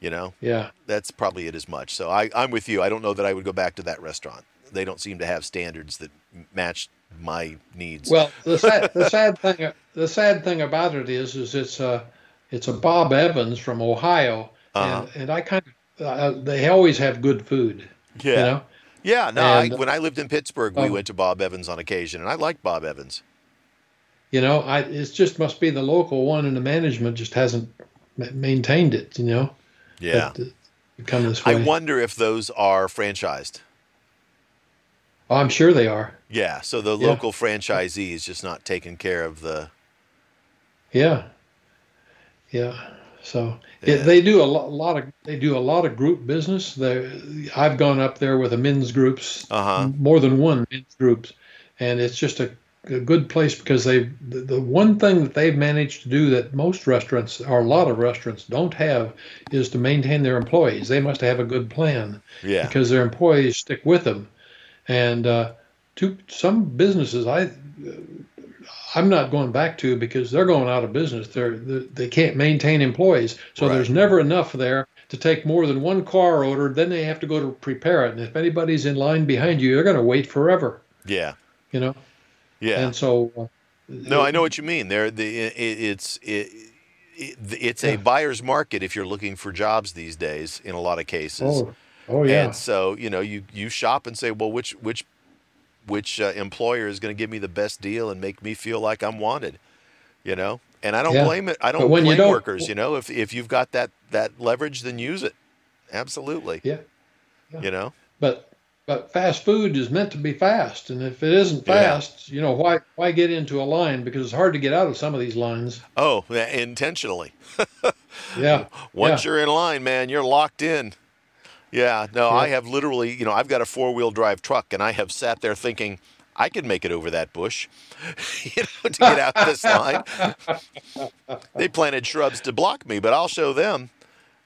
You know? Yeah. That's probably it as much. So I, I'm with you. I don't know that I would go back to that restaurant. They don't seem to have standards that match my needs. Well, the sad, <laughs> the sad thing the sad thing about it is is it's a it's a Bob Evans from Ohio, uh-huh. and, and I kind of uh, they always have good food. Yeah. You know? Yeah. No. And, I, when I lived in Pittsburgh, we um, went to Bob Evans on occasion, and I liked Bob Evans. You know, I it just must be the local one, and the management just hasn't maintained it. You know. Yeah. Come this way. I wonder if those are franchised. Oh, I'm sure they are. Yeah, so the yeah. local franchisee is just not taking care of the. Yeah. Yeah. So yeah. It, they do a lot, a lot, of they do a lot of group business. They, I've gone up there with the men's groups, uh-huh. more than one men's groups, and it's just a, a good place because they the, the one thing that they've managed to do that most restaurants or a lot of restaurants don't have is to maintain their employees. They must have a good plan, yeah, because their employees stick with them and uh, to some businesses, I I'm not going back to because they're going out of business. They're, they can't maintain employees, so right. there's never enough there to take more than one car order. Then they have to go to prepare it, and if anybody's in line behind you, they're going to wait forever. Yeah, you know. Yeah, and so. Uh, no, I know what you mean. There, the it, it's it, it's a buyer's market if you're looking for jobs these days. In a lot of cases. Oh Oh yeah. And so you know you you shop and say, well, which which which uh, employer is going to give me the best deal and make me feel like I'm wanted, you know? And I don't yeah. blame it. I don't blame you don't, workers. You know, if if you've got that that leverage, then use it. Absolutely. Yeah. yeah. You know. But but fast food is meant to be fast, and if it isn't fast, yeah. you know why why get into a line because it's hard to get out of some of these lines. Oh, intentionally. <laughs> yeah. Once you're in line, man, you're locked in. Yeah, no, yeah. I have literally, you know, I've got a four wheel drive truck, and I have sat there thinking, I could make it over that bush, <laughs> you know, to get out this line. they planted shrubs to block me, but I'll show them.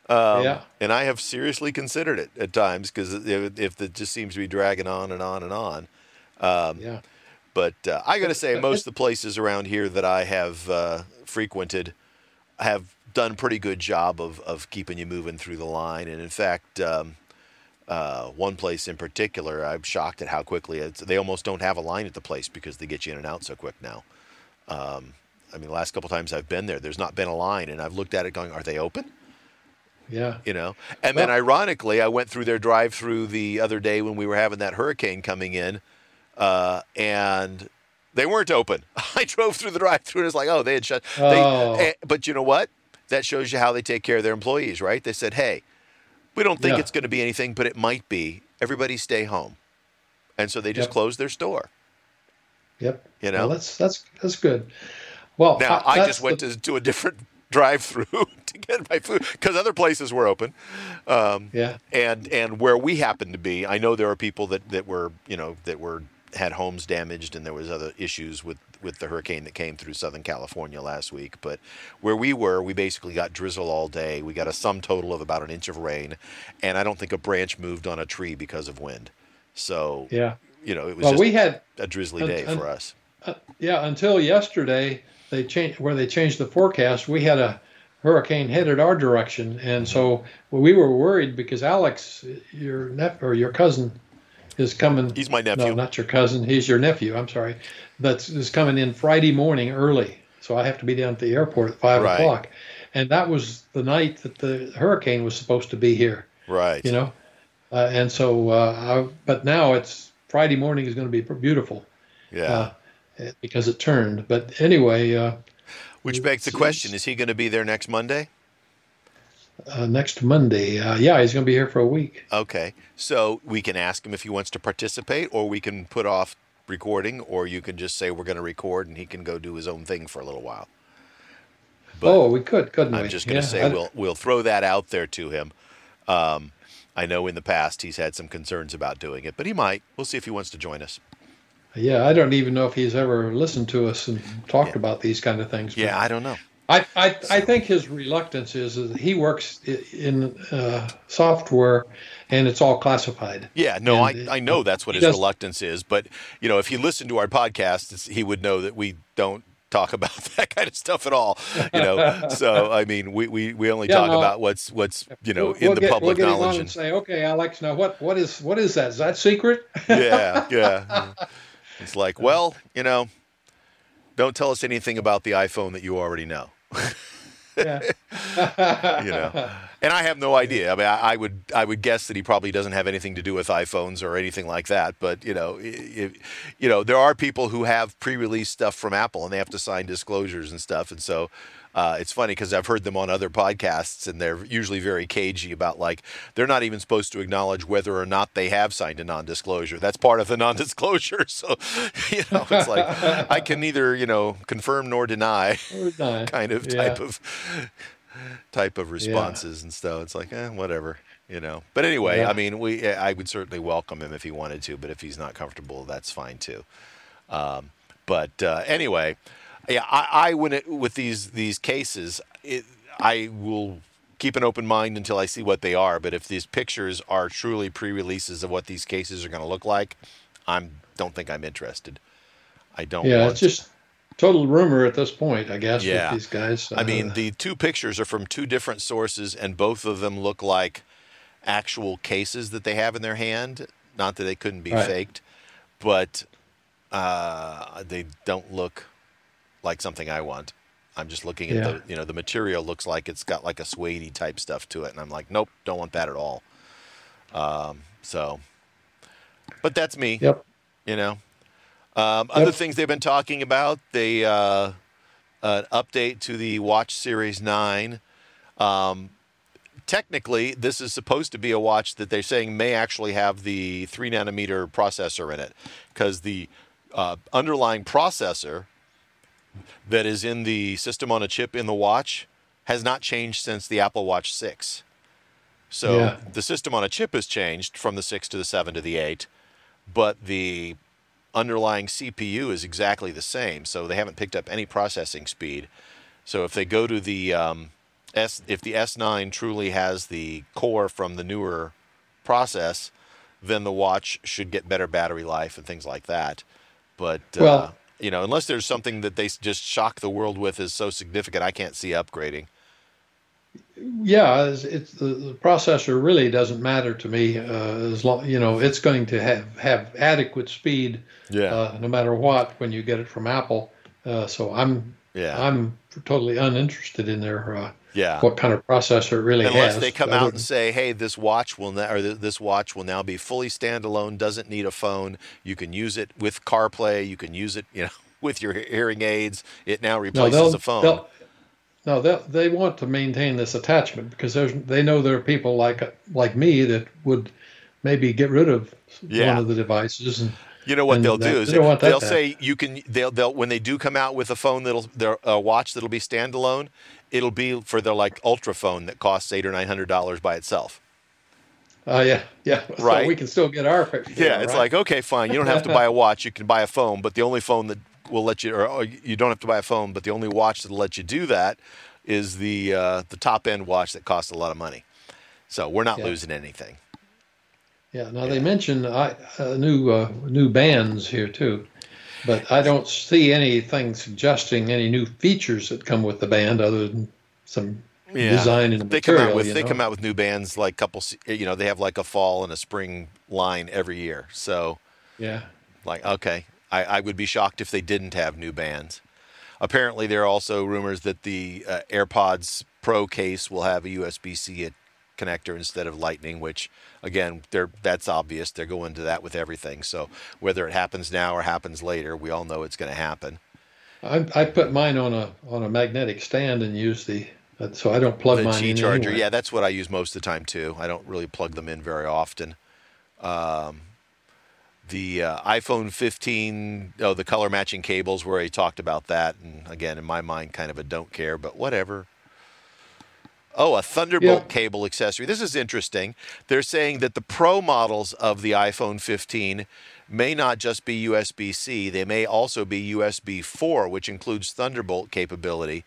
Um, yeah. And I have seriously considered it at times because if, if it just seems to be dragging on and on and on. Um, yeah. But uh, I got to say, most of the places around here that I have uh, frequented have done a pretty good job of, of keeping you moving through the line. And in fact, um, uh, one place in particular, I'm shocked at how quickly they almost don't have a line at the place because they get you in and out so quick now. Um, I mean, the last couple times I've been there, there's not been a line, and I've looked at it going, "Are they open?" Yeah. You know, and well, then ironically, I went through their drive-through the other day when we were having that hurricane coming in, uh, and they weren't open. <laughs> I drove through the drive-through and it's like, oh, they had shut. Oh. They, but you know what? That shows you how they take care of their employees, right? They said, hey, we don't think yeah. it's going to be anything, but it might be. Everybody stay home, and so they just yep. closed their store. Yep. You know, well, that's that's that's good. Well, now I, I just went the... to, to a different <laughs> drive-through <laughs> to get my food because other places were open. Um, yeah. And and where we happened to be, I know there are people that that were you know that were had homes damaged and there was other issues with with the hurricane that came through Southern California last week. But where we were, we basically got drizzle all day. We got a sum total of about an inch of rain, and I don't think a branch moved on a tree because of wind. So yeah, you know, it was well, we had a drizzly day for us. Uh, yeah, until yesterday, they changed where they changed the forecast. We had a hurricane headed our direction, and so we were worried because Alex, your nephew or your cousin, is coming. He's my nephew. No, not your cousin. He's your nephew. I'm sorry. That's is coming in Friday morning early, so I have to be down at the airport at five right. o'clock, and that was the night that the hurricane was supposed to be here. Right. You know, uh, and so uh, I, but now it's Friday morning is going to be beautiful. Yeah. Uh, because it turned. But anyway. Uh, Which begs the question: Is he going to be there next Monday? Uh, next Monday. Uh, yeah, he's going to be here for a week. Okay, so we can ask him if he wants to participate, or we can put off recording, or you can just say we're going to record, and he can go do his own thing for a little while. But oh, we could, couldn't I'm we? just going to yeah, say I'd... we'll we'll throw that out there to him. Um, I know in the past he's had some concerns about doing it, but he might. We'll see if he wants to join us. Yeah, I don't even know if he's ever listened to us and talked yeah. about these kind of things. Yeah, I don't know. I, I, I think his reluctance is, is he works in uh, software and it's all classified. Yeah, no, I, I know that's what his does, reluctance is. But, you know, if he listened to our podcast, he would know that we don't talk <laughs> about that kind of stuff at all. You know, so I mean, we, we, we only yeah, talk no, about what's what's you know we'll, in we'll the get, public we'll knowledge. and say, okay, Alex, now what what is what is that? Is that secret? yeah, yeah. <laughs> It's like, well, you know, don't tell us anything about the iPhone that you already know yeah. <laughs> you know, and I have no idea. I mean, I, I, would I would guess that he probably doesn't have anything to do with iPhones or anything like that. But you know, if, you know, there are people who have pre-release stuff from Apple and they have to sign disclosures and stuff, and so uh, it's funny because I've heard them on other podcasts, and they're usually very cagey about like they're not even supposed to acknowledge whether or not they have signed a non-disclosure. That's part of the <laughs> non-disclosure. So, <laughs> you know, it's like I can neither you know confirm nor deny, <laughs> kind of type of type of responses yeah. and stuff. It's like, eh, whatever, you know. But anyway, yeah. I mean, we I would certainly welcome him if he wanted to, but if he's not comfortable, that's fine too. Um, but uh, anyway, yeah, I, I when it with these these cases, it, I will keep an open mind until I see what they are. But if these pictures are truly pre-releases of what these cases are going to look like, I'm don't think I'm interested. I don't. Yeah, it's just total rumor at this point, I guess. Yeah. these guys. Uh, I mean, the two pictures are from two different sources, and both of them look like actual cases that they have in their hand. Not that they couldn't be right. faked, but uh, they don't look like something I want. I'm just looking at yeah. the you know the material looks like it's got like a suede type stuff to it, and I'm like, nope, don't want that at all. Um, so, but that's me. Yep. You know, um, yep. other things they've been talking about, they uh, an update to the Watch Series Nine. Um, technically, this is supposed to be a watch that they're saying may actually have the three nanometer processor in it, because the uh, underlying processor that is in the system on a chip in the watch has not changed since the Apple Watch 6. So yeah. the system on a chip has changed from the 6 to the 7 to the 8, but the underlying CPU is exactly the same. So they haven't picked up any processing speed. So if they go to the um, S, if the S9 truly has the core from the newer process, then the watch should get better battery life and things like that. But uh, well, you know, unless there's something that they just shock the world with is so significant, I can't see upgrading. Yeah, it's, it's the, the, processor really doesn't matter to me uh, as long you know it's going to have have adequate speed. Yeah. Uh, no matter what, when you get it from Apple, uh, so I'm yeah I'm totally uninterested in their uh, yeah what kind of processor it really Unless has. they come out and say, hey, this watch will now or this watch will now be fully standalone, doesn't need a phone. You can use it with CarPlay. You can use it, you know, <laughs> with your hearing aids. It now replaces no, a phone. No, they they want to maintain this attachment because there's they know there are people like like me that would maybe get rid of yeah. one of the devices. And, you know what they'll do is they will they'll say you can they'll they'll when they do come out with a phone that'll their a watch that'll be standalone, it'll be for their like ultra phone that costs eight or nine hundred dollars by itself. Oh uh, yeah, yeah. <laughs> Right. So we can still get our. <laughs> Yeah, it's right? like okay, fine. You don't have to buy a watch. You can buy a phone, but the only phone that will let you, or you don't have to buy a phone, but the only watch that'll let you do that is the uh, the top end watch that costs a lot of money. So we're not yeah. losing anything. Yeah. Now yeah. they mentioned uh, new uh, new bands here too, but I don't see anything suggesting any new features that come with the band other than some yeah. design and they material, come out with they know? come out with new bands like couple you know they have like a fall and a spring line every year so yeah like okay I, I would be shocked if they didn't have new bands. Apparently, there are also rumors that the uh, AirPods Pro case will have a USB-C connector instead of Lightning, which again, that's obvious. They're going to that with everything. So whether it happens now or happens later, we all know it's going to happen. I, I put mine on a on a magnetic stand and use the so I don't plug the mine Qi in charger. Yeah, that's what I use most of the time too. I don't really plug them in very often. Um, the uh, iPhone 15, oh, the color matching cables, where he talked about that. And again, in my mind, kind of a don't care, but whatever. Oh, a Thunderbolt yeah. cable accessory. This is interesting. They're saying that the Pro models of the iPhone 15 may not just be USB C, they may also be USB 4, which includes Thunderbolt capability.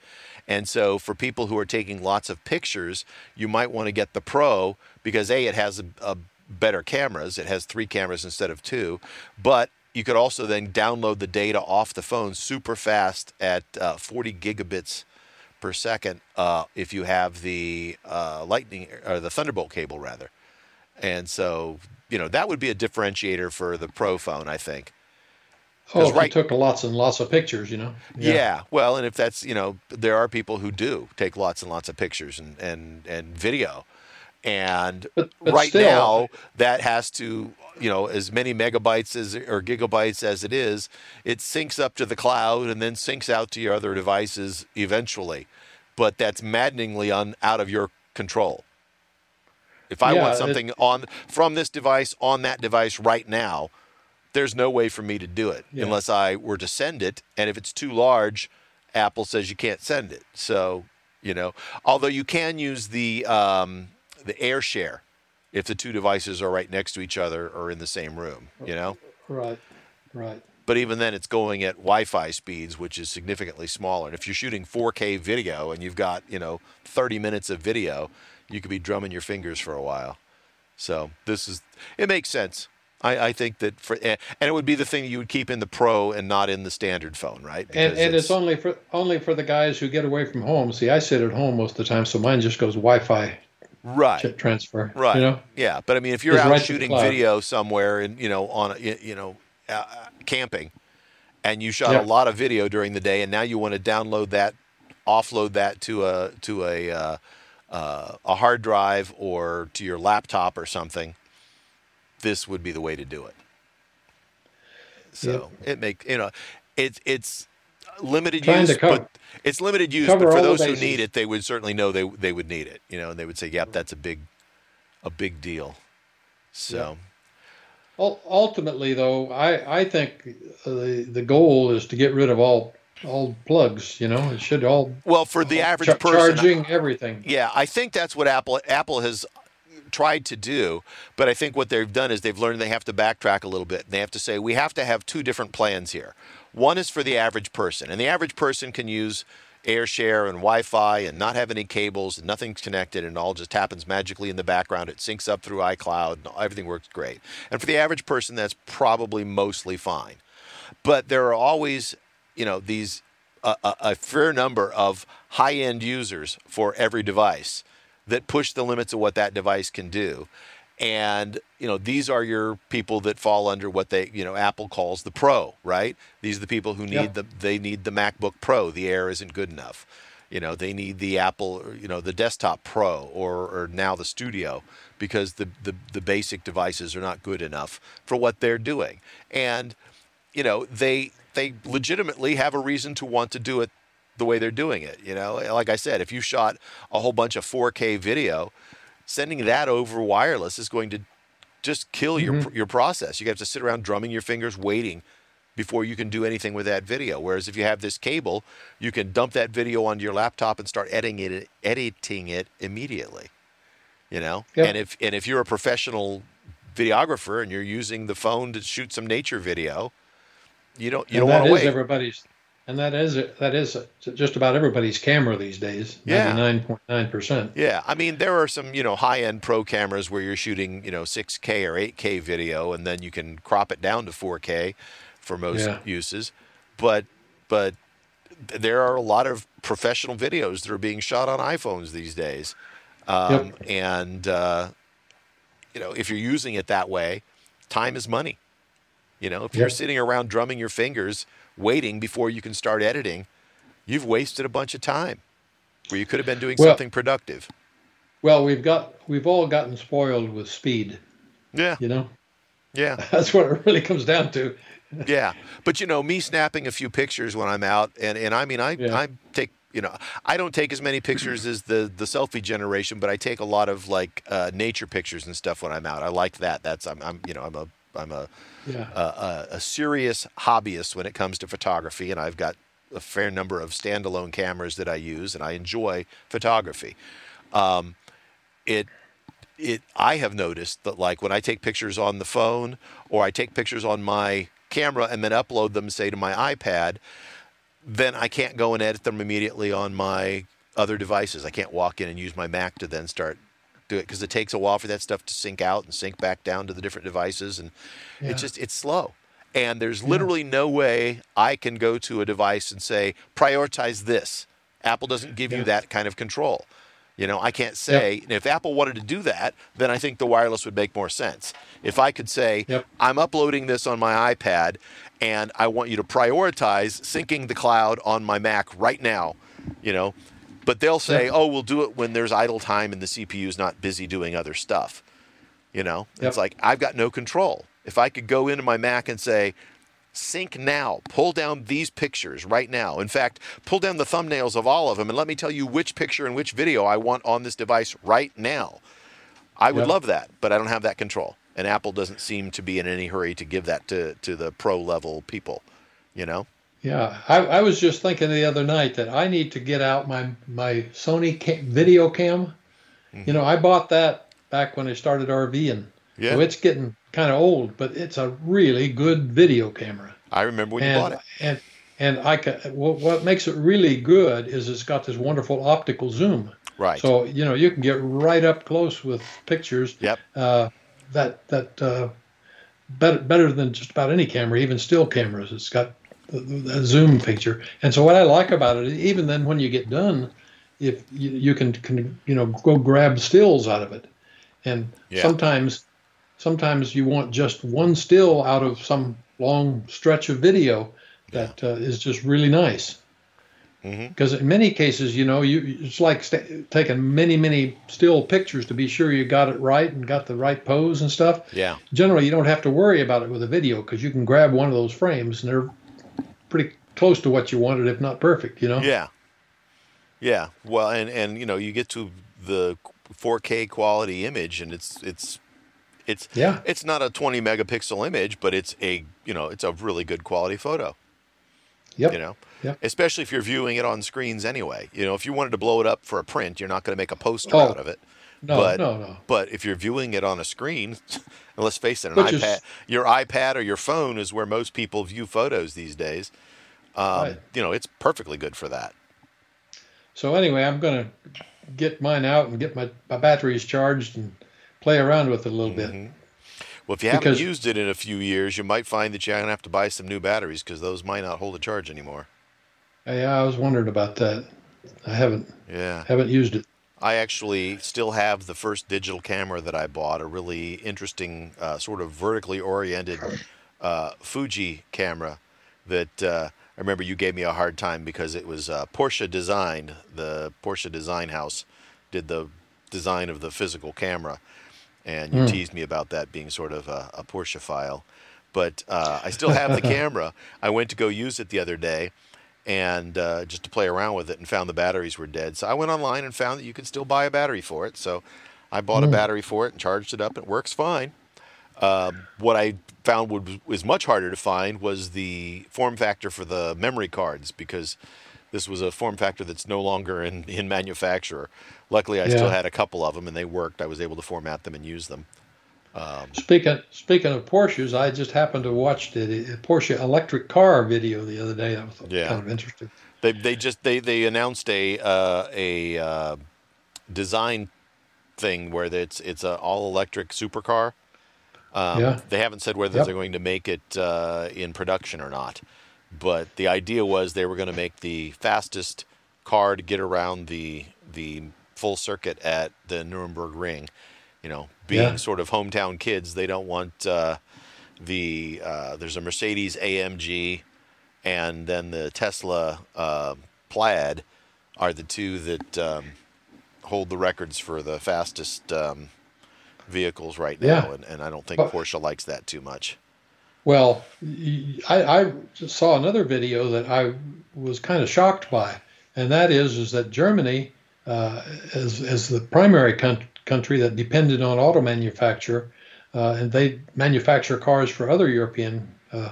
And so, for people who are taking lots of pictures, you might want to get the Pro because A, it has a, a better cameras. It has three cameras instead of two, but you could also then download the data off the phone super fast at uh, 40 gigabits per second uh, if you have the uh, Lightning or the Thunderbolt cable rather. And so, you know, that would be a differentiator for the Pro phone, I think. Oh, right, took lots and lots of pictures, you know. Yeah. yeah. Well, and if that's you know, there are people who do take lots and lots of pictures and and and video, and but, but right still, now, that has to, you know, as many megabytes as or gigabytes as it is, it syncs up to the cloud and then syncs out to your other devices eventually. But that's maddeningly un, out of your control. If I yeah, want something it, on from this device on that device right now, there's no way for me to do it yeah. unless I were to send it. And if it's too large, Apple says you can't send it. So, you know, although you can use the um, the air share if the two devices are right next to each other or in the same room, you know? Right, right. But even then, it's going at Wi-Fi speeds, which is significantly smaller. And if you're shooting 4K video and you've got, you know, 30 minutes of video, you could be drumming your fingers for a while. So this is, it makes sense. I, I think that for, and it would be the thing you would keep in the Pro and not in the standard phone, right? and and it's, it's only for only for the guys who get away from home. See, I sit at home most of the time, so mine just goes Wi-Fi right. Chip transfer right. you know? Yeah but i mean if you're out right shooting video somewhere and you know on a, you know uh, camping and you shot a lot of video during the day and now you want to download that offload that to a to a uh, uh, a hard drive or to your laptop or something this would be the way to do it. So it make you know it's it's limited Trying use, but it's limited use. But for those who need it, they would certainly know they they would need it. You know, and they would say, "Yep, that's a big, a big deal." So. Ultimately, though, I, I think the the goal is to get rid of all all plugs. You know, it should all well for the average person charging everything. Yeah, I think that's what Apple Apple has tried to do, but I think what they've done is they've learned they have to backtrack a little bit. They have to say we have to have two different plans here. One is for the average person, and the average person can use AirShare and Wi-Fi and not have any cables and nothing's connected and all just happens magically in the background. It syncs up through iCloud and everything works great. And for the average person, that's probably mostly fine. But there are always you know these a, a fair number of high-end users for every device that push the limits of what that device can do. And you know these are your people that fall under what they you know Apple calls the Pro, right? These are the people who need the they need the MacBook Pro. The Air isn't good enough. You know they need the Apple you know the Desktop Pro or, or now the Studio because the, the the basic devices are not good enough for what they're doing. And you know they they legitimately have a reason to want to do it the way they're doing it. You know, like I said, if you shot a whole bunch of 4K video, sending that over wireless is going to just kill your mm-hmm. your process. You have to sit around drumming your fingers, waiting before you can do anything with that video. Whereas if you have this cable, you can dump that video onto your laptop and start editing it, editing it immediately. You know, yep. and if and if you're a professional videographer and you're using the phone to shoot some nature video, you don't you and don't want to wait. Everybody's and that is that is just about everybody's camera these days. Yeah, nine point nine percent. Yeah, I mean there are some you know high end pro cameras where you're shooting you know six K or eight K video, and then you can crop it down to four K for most yeah. uses. But but there are a lot of professional videos that are being shot on iPhones these days, um, yep. and uh, you know if you're using it that way, time is money. You know, if yep. you're sitting around drumming your fingers, waiting before you can start editing, you've wasted a bunch of time where you could have been doing well, something productive. Well, we've got we've all gotten spoiled with speed. Yeah. You know. Yeah. <laughs> That's what it really comes down to. yeah, but you know, me snapping a few pictures when I'm out, and and I mean, I yeah. I take you know, I don't take as many pictures as the the selfie generation, but I take a lot of like uh, nature pictures and stuff when I'm out. I like that. That's I'm, I'm you know I'm a I'm a, yeah. a, a, a serious hobbyist when it comes to photography, and I've got a fair number of standalone cameras that I use, and I enjoy photography. Um, it it I have noticed that like when I take pictures on the phone or I take pictures on my camera and then upload them say to my iPad, then I can't go and edit them immediately on my other devices. I can't walk in and use my Mac to then start do it because it takes a while for that stuff to sync out and sync back down to the different devices, and yeah. it's just it's slow. And there's literally yeah. no way I can go to a device and say prioritize this. Apple doesn't give yeah. you that kind of control. You know, I can't say yep. if Apple wanted to do that, then I think the wireless would make more sense. If I could say, yep. I'm uploading this on my iPad and I want you to prioritize syncing the cloud on my Mac right now, you know, but they'll say, "Oh, we'll do it when there's idle time and the CPU is not busy doing other stuff." You know, yep. it's like I've got no control. If I could go into my Mac and say, "Sync now, pull down these pictures right now." In fact, pull down the thumbnails of all of them and let me tell you which picture and which video I want on this device right now. I would yep. love that, but I don't have that control. And Apple doesn't seem to be in any hurry to give that to, to the pro level people, you know? Yeah, I, I, was just thinking the other night that I need to get out my my Sony cam, video cam. Mm-hmm. You know, I bought that back when I started RVing. Yeah. So it's getting kind of old, but it's a really good video camera. I remember when and, you bought it. And and I can, what, what makes it really good is it's got this wonderful optical zoom. Right. So you know you can get right up close with pictures. Yep. Uh, that that uh, better better than just about any camera, even still cameras. It's got the, the zoom feature. And so what I like about it, even then when you get done, if you, you can, can you know go grab stills out of it, and yeah. sometimes sometimes you want just one still out of some long stretch of video that yeah. uh, is just really nice. Because mm-hmm. in many cases, you know, you it's like st- taking many, many still pictures to be sure you got it right and got the right pose and stuff. Yeah. Generally, you don't have to worry about it with a video because you can grab one of those frames and they're pretty close to what you wanted, if not perfect. You know. Yeah. Yeah. Well, and and you know, you get to the 4K quality image, and it's it's it's yeah. It's not a 20 megapixel image, but it's a you know it's a really good quality photo. Yep. You know. Yep. Especially if you're viewing it on screens anyway. You know, if you wanted to blow it up for a print, you're not going to make a poster oh, out of it. No, but, no, no. But if you're viewing it on a screen, and <laughs> let's face it, an Which iPad, is, your iPad or your phone is where most people view photos these days. Um, right. You know, it's perfectly good for that. So anyway, I'm going to get mine out and get my, my batteries charged and play around with it a little mm-hmm. bit. Well, if you haven't used it in a few years, you might find that you're going to have to buy some new batteries because those might not hold a charge anymore. Yeah, I was wondering about that. I haven't. Yeah. Haven't used it. I actually still have the first digital camera that I bought, a really interesting, uh, sort of vertically oriented uh, Fuji camera that uh, I remember you gave me a hard time because it was uh, Porsche designed. The Porsche design house did the design of the physical camera, and you mm. teased me about that being sort of a, a Porsche file. But uh, I still have the <laughs> camera. I went to go use it the other day and uh, just to play around with it and found the batteries were dead. So I went online and found that you could still buy a battery for it. So I bought mm. a hmm. battery for it and charged it up. It works fine. Um, what I found would, was much harder to find was the form factor for the memory cards because this was a form factor that's no longer in, in manufacture. Luckily, I yeah. still had a couple of them and they worked. I was able to format them and use them. Um, speaking speaking of Porsches, I just happened to watch the, Porsche electric car video the other day. That was yeah. kind of interesting. They they just they they announced a uh, a uh, design thing where it's it's an all electric supercar. Um, yeah. They haven't said whether yep. they're going to make it uh, in production or not, but the idea was they were going to make the fastest car to get around the the full circuit at the Nuremberg Ring you know, being yeah. sort of hometown kids, they don't want uh, the uh, there's a Mercedes AMG and then the Tesla uh, Plaid are the two that um, hold the records for the fastest um, vehicles right now, yeah. and, and I don't think Porsche likes that too much. Well, I, I saw another video that I was kind of shocked by, and that is is that Germany, uh, as as the primary country country that depended on auto manufacture, uh, and they manufacture cars for other European uh,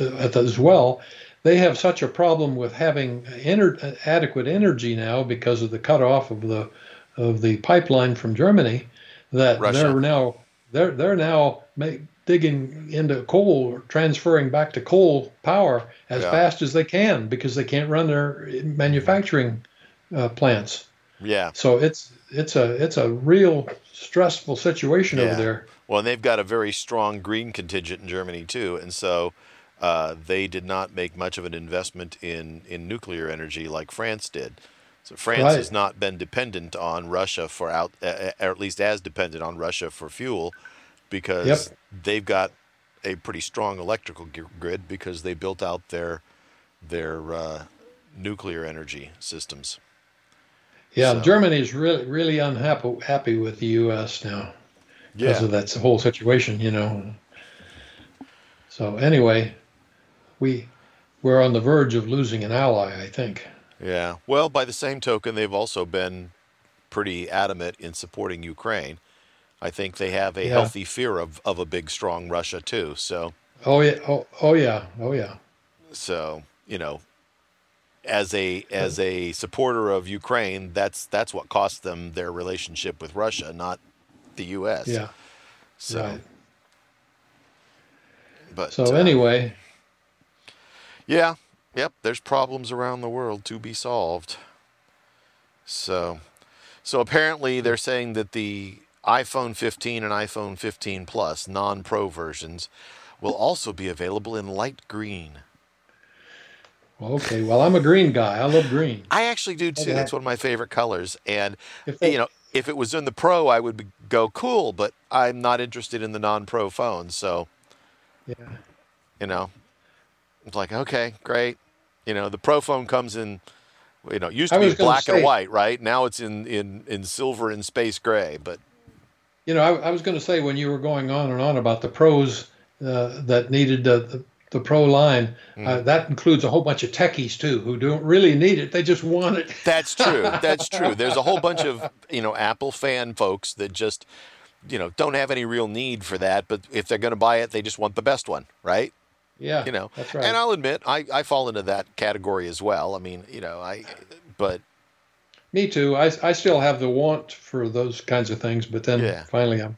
as well. They have such a problem with having ener- adequate energy now because of the cutoff of the of the pipeline from Germany that Russia. they're now they're they're now make, digging into coal, or transferring back to coal power as yeah. fast as they can because they can't run their manufacturing uh, plants. Yeah. So it's it's a it's a real stressful situation yeah. over there. Well, and they've got a very strong green contingent in Germany too, and so uh, they did not make much of an investment in in nuclear energy like France did. So France right. has not been dependent on Russia for out, uh, or at least as dependent on Russia for fuel, because yep. they've got a pretty strong electrical grid because they built out their their uh, nuclear energy systems. Yeah, so. Germany is really really unhappy happy with the U.S. now because yeah. of that whole situation, you know. So anyway, we we're on the verge of losing an ally, I think. Yeah. Well, by the same token, they've also been pretty adamant in supporting Ukraine. I think they have a yeah. healthy fear of, of a big, strong Russia too. So. Oh yeah. Oh, oh yeah. Oh yeah. So you know, as a as a supporter of Ukraine, that's that's what cost them their relationship with Russia, not the U.S. Yeah. So. Right. But so uh, anyway. Yeah. Yep. There's problems around the world to be solved. So, so apparently they're saying that the iPhone 15 and iPhone 15 Plus non-Pro versions will also be available in light green. Okay, well, I'm a green guy. I love green. I actually do too. That's one of my favorite colors. And they, you know, if it was in the Pro, I would go cool. But I'm not interested in the non-Pro phone. So, yeah, you know, it's like okay, great. You know, the Pro phone comes in. You know, it used to be black say, and white, right? Now it's in in in silver and space gray. But you know, I, I was going to say when you were going on and on about the pros uh, that needed the the pro line. Mm. Uh, that includes a whole bunch of techies too, who don't really need it; they just want it. That's true. <laughs> That's true. There's a whole bunch of you know Apple fan folks that just you know don't have any real need for that, but if they're going to buy it, they just want the best one, right? Yeah, you know. That's right. And I'll admit, I I fall into that category as well. I mean, you know, I but. Me too. I, I still have the want for those kinds of things, but then yeah. finally I'm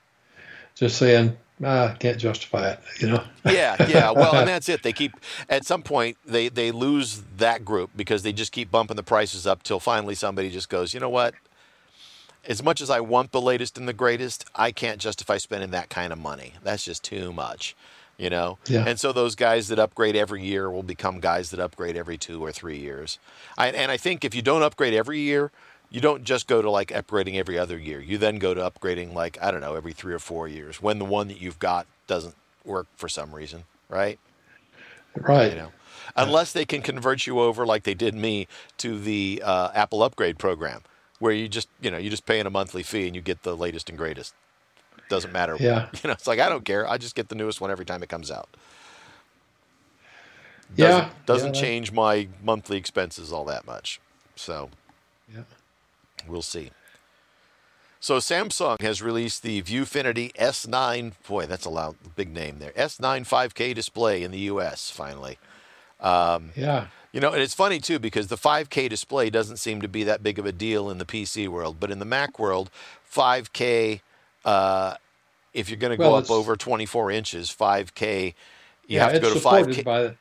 just saying, ah, can't justify it, you know. <laughs> yeah, yeah. Well, and <laughs> that's it. They keep at some point they they lose that group because they just keep bumping the prices up till finally somebody just goes, you know what? as much as I want the latest and the greatest, I can't justify spending that kind of money. That's just too much, you know? Yeah. And so those guys that upgrade every year will become guys that upgrade every two or three years. I, and I think if you don't upgrade every year, you don't just go to like upgrading every other year. You then go to upgrading like, I don't know, every three or four years when the one that you've got doesn't work for some reason, right? Right. You know, unless they can convert you over like they did me to the uh, Apple upgrade program where you just you know you just pay in a monthly fee and you get the latest and greatest. Doesn't matter. Yeah. <laughs> You know, it's like I don't care. I just get the newest one every time it comes out. Doesn't, yeah. Doesn't yeah, change my monthly expenses all that much. So. Yeah. We'll see. So Samsung has released the ViewFinity S9. Boy, that's a loud, big name there. S9 5K display in the U.S. Finally. Um, yeah. You know, and it's funny too because the 5K display doesn't seem to be that big of a deal in the PC world, but in the Mac world, 5K, uh, if you're going to well, go up over 24 inches, 5K, you yeah, have to go to 5K. By the,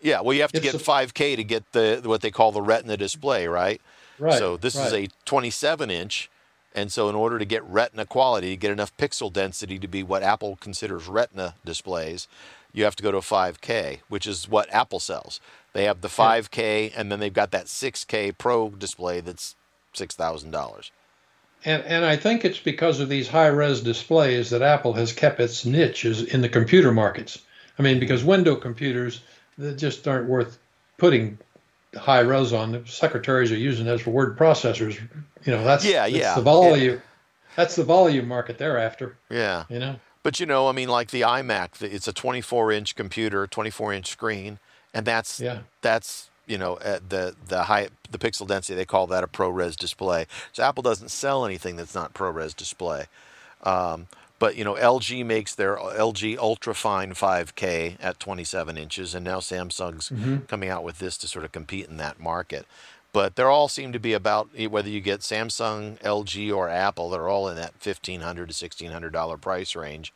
yeah, well, you have to get 5K to get the what they call the Retina display, right? Right. So this right. is a 27 inch, and so in order to get Retina quality, get enough pixel density to be what Apple considers Retina displays, you have to go to a 5K, which is what Apple sells. They have the 5K, and then they've got that 6K Pro display that's six thousand dollars. And and I think it's because of these high res displays that Apple has kept its niche in the computer markets. I mean, because window computers they just aren't worth putting high res on. The secretaries are using those for word processors. You know, that's yeah, that's yeah. the volume. That's the volume market they're after. Yeah. You know. But you know, I mean, like the iMac, it's a 24-inch computer, 24-inch screen, and that's yeah. that's you know the the high the pixel density they call that a ProRes display. So Apple doesn't sell anything that's not ProRes display. Um, but you know, LG makes their LG UltraFine 5K at 27 inches, and now Samsung's mm-hmm. coming out with this to sort of compete in that market. But they all seem to be about whether you get Samsung, LG, or Apple. They're all in that 1500 to 1600 dollar price range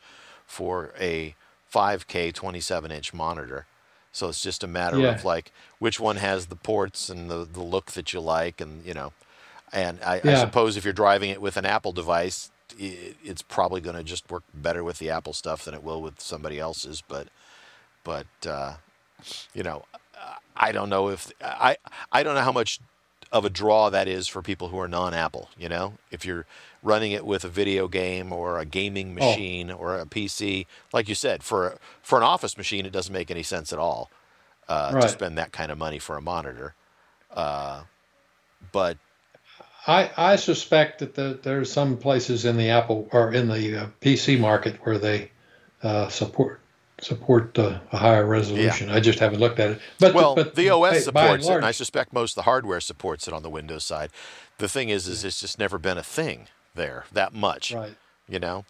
for a 5K 27 inch monitor. So it's just a matter yeah. of like which one has the ports and the, the look that you like, and you know. And I, yeah. I suppose if you're driving it with an Apple device, it's probably going to just work better with the Apple stuff than it will with somebody else's. But, but uh, you know, I don't know if I I don't know how much of a draw that is for people who are non-Apple. You know, if you're running it with a video game or a gaming machine oh. or a PC, like you said, for for an office machine, it doesn't make any sense at all uh, right. to spend that kind of money for a monitor. Uh, but I, I suspect that the, there's some places in the Apple or in the uh, PC market where they uh, support support uh, a higher resolution. Yeah. I just haven't looked at it. But well, the, but the OS hey, supports large, it, and I suspect most of the hardware supports it on the Windows side. The thing is, is it's just never been a thing there that much, right? You know,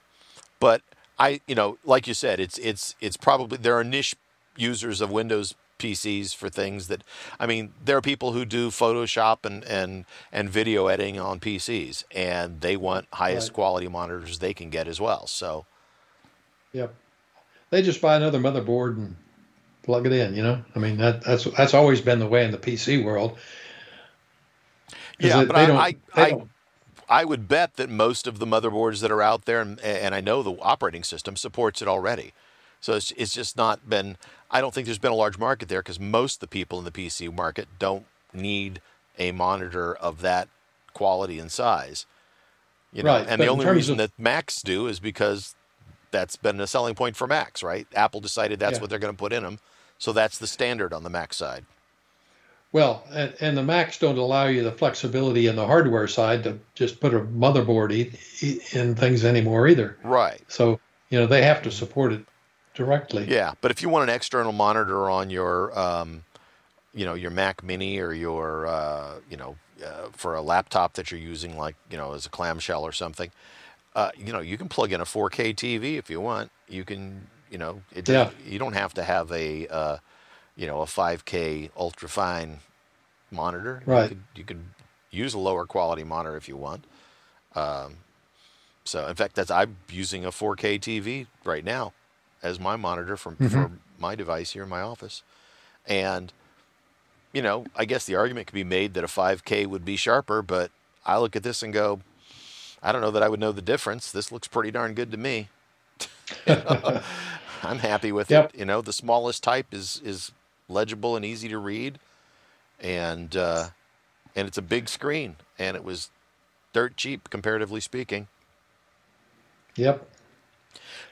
but I, you know, like you said, it's it's it's probably there are niche users of Windows PCs for things that I mean there are people who do Photoshop and and and video editing on PCs and they want highest right. quality monitors they can get as well. So Yep. They just buy another motherboard and plug it in, you know? I mean that that's that's always been the way in the PC world. Yeah, but I I, I, I would bet that most of the motherboards that are out there and, and I know the operating system supports it already. So it's, it's just not been, I don't think there's been a large market there because most of the people in the PC market don't need a monitor of that quality and size. You know, right. and but the only reason of, that Macs do is because that's been a selling point for Macs, right? Apple decided that's yeah. what they're going to put in them. So that's the standard on the Mac side. Well, and, and, the Macs don't allow you the flexibility in the hardware side to just put a motherboard e- in things anymore either. Right. So, you know, they have to support it directly. Yeah, but if you want an external monitor on your, um, you know, your Mac Mini or your, uh, you know, uh, for a laptop that you're using, like you know, as a clamshell or something, uh, you know, you can plug in a 4K TV if you want. You can, you know, it, yeah. you don't have to have a, uh, you know, a 5K ultra fine monitor. Right. You could, you could use a lower quality monitor if you want. Um, so, in fact, that's I'm using a 4K TV right now as my monitor from mm-hmm. for my device here in my office. And you know, I guess the argument could be made that a 5K would be sharper, but I look at this and go, I don't know that I would know the difference. This looks pretty darn good to me. <laughs> <laughs> I'm happy with yep. it. You know, the smallest type is is legible and easy to read, and uh, and it's a big screen, and it was dirt cheap comparatively speaking. Yep.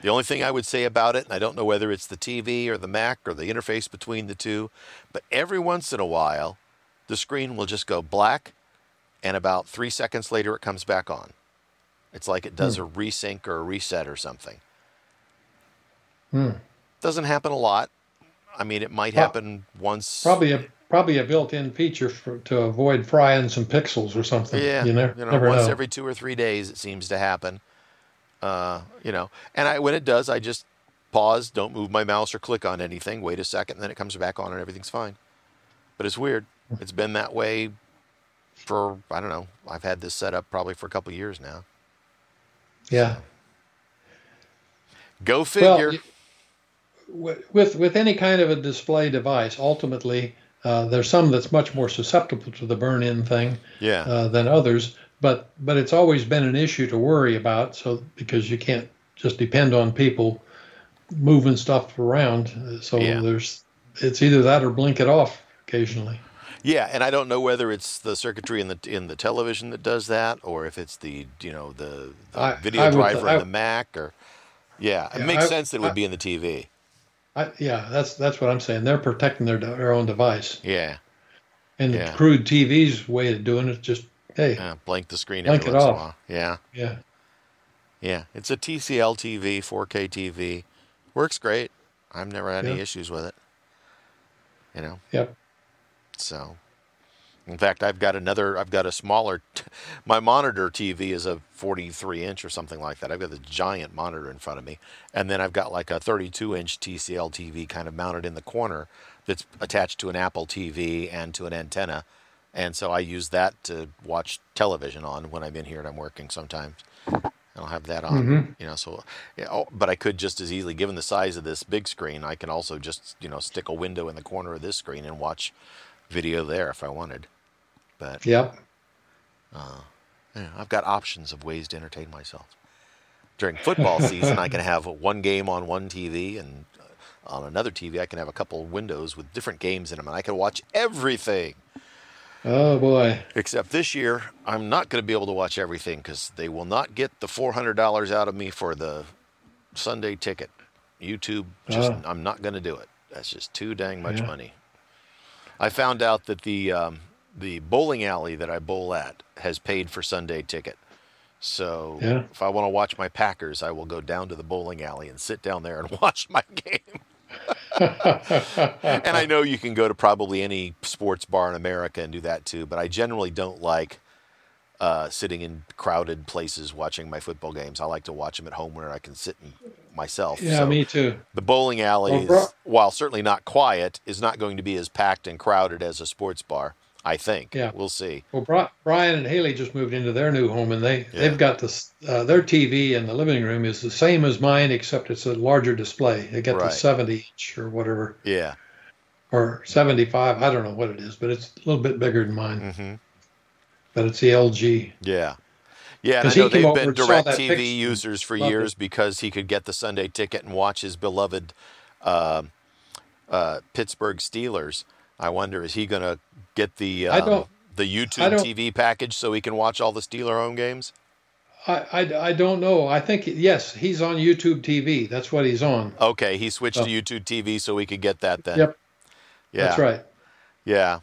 The only thing I would say about it, and I don't know whether it's the TV or the Mac or the interface between the two, but every once in a while, the screen will just go black, and about three seconds later, it comes back on. It's like it does hmm. a resync or a reset or something. Hmm. Doesn't happen a lot. I mean, it might happen once. Probably a probably a built-in feature for, to avoid frying some pixels or something. Yeah, you, never, you know, never once know. every two or three days it seems to happen. Uh, you know, and I when it does, I just pause, don't move my mouse or click on anything, wait a second, and then it comes back on and everything's fine. But it's weird. It's been that way for I don't know. I've had this set up probably for a couple years now. Yeah. Go figure. Well, with with any kind of a display device, ultimately uh, there's some that's much more susceptible to the burn-in thing yeah. uh, than others. But but it's always been an issue to worry about. So because you can't just depend on people moving stuff around. So yeah. there's it's either that or blink it off occasionally. Yeah, and I don't know whether it's the circuitry in the in the television that does that, or if it's the you know the, the I, video I driver would, in I, the Mac, or yeah, it makes sense that it would be in the TV. yeah, that's that's what I'm saying. They're protecting their their own device. Yeah. And yeah. the crude TV's way of doing it just hey, yeah, blank the screen blank every it once off. in a while. Yeah. Yeah. Yeah, it's a TCL TV, 4K TV. Works great. I've never had yeah. any issues with it. You know. Yep. So, in fact, I've got another. I've got a smaller. my monitor TV is a 43 inch or something like that. I've got the giant monitor in front of me, and then I've got like a 32 inch TCL TV kind of mounted in the corner that's attached to an Apple TV and to an antenna and so I use that to watch television on when I'm in here and I'm working sometimes. I'll have that on, mm-hmm. you know. So, yeah, oh, but I could just as easily, given the size of this big screen, I can also just you know stick a window in the corner of this screen and watch video there if I wanted. But yeah, uh, yeah, I've got options of ways to entertain myself. During football season, I can <laughs> have one game on one TV, and uh, on another TV, I can have a couple windows with different games in them, and I can watch everything. Oh boy! Except this year, I'm not going to be able to watch everything because they will not get the $400 out of me for the Sunday ticket. YouTube, just oh. I'm not going to do it. That's just too dang much yeah. money. I found out that the um, the bowling alley that I bowl at has paid for Sunday ticket. So yeah. if I want to watch my Packers, I will go down to the bowling alley and sit down there and <laughs> watch my game. And I know you can go to probably any sports bar in America and do that too, but I generally don't like uh, sitting in crowded places watching my football games. I like to watch them at home where I can sit myself. Yeah, so me too. The bowling alley, well, bro- is, while certainly not quiet, is not going to be as packed and crowded as a sports bar. I think. Yeah, we'll see. Well, Brian and Haley just moved into their new home, and they yeah. they've got this. Uh, their TV in the living room is the same as mine, except it's a larger display. They got right. the 70 inch or whatever. Yeah. Or 75. I don't know what it is, but it's a little bit bigger than mine. Mm-hmm. But it's the LG. Yeah. Yeah, and I know they've been DirecTV users for years it. because he could get the Sunday ticket and watch his beloved uh, uh, Pittsburgh Steelers. I wonder is he going to get the um, the YouTube TV package so he can watch all the Steeler home games? I, I, I, don't know. I think yes, he's on YouTube TV. That's what he's on. Okay, he switched to YouTube TV so we could get that then. Yep. Yeah. That's right. Yeah.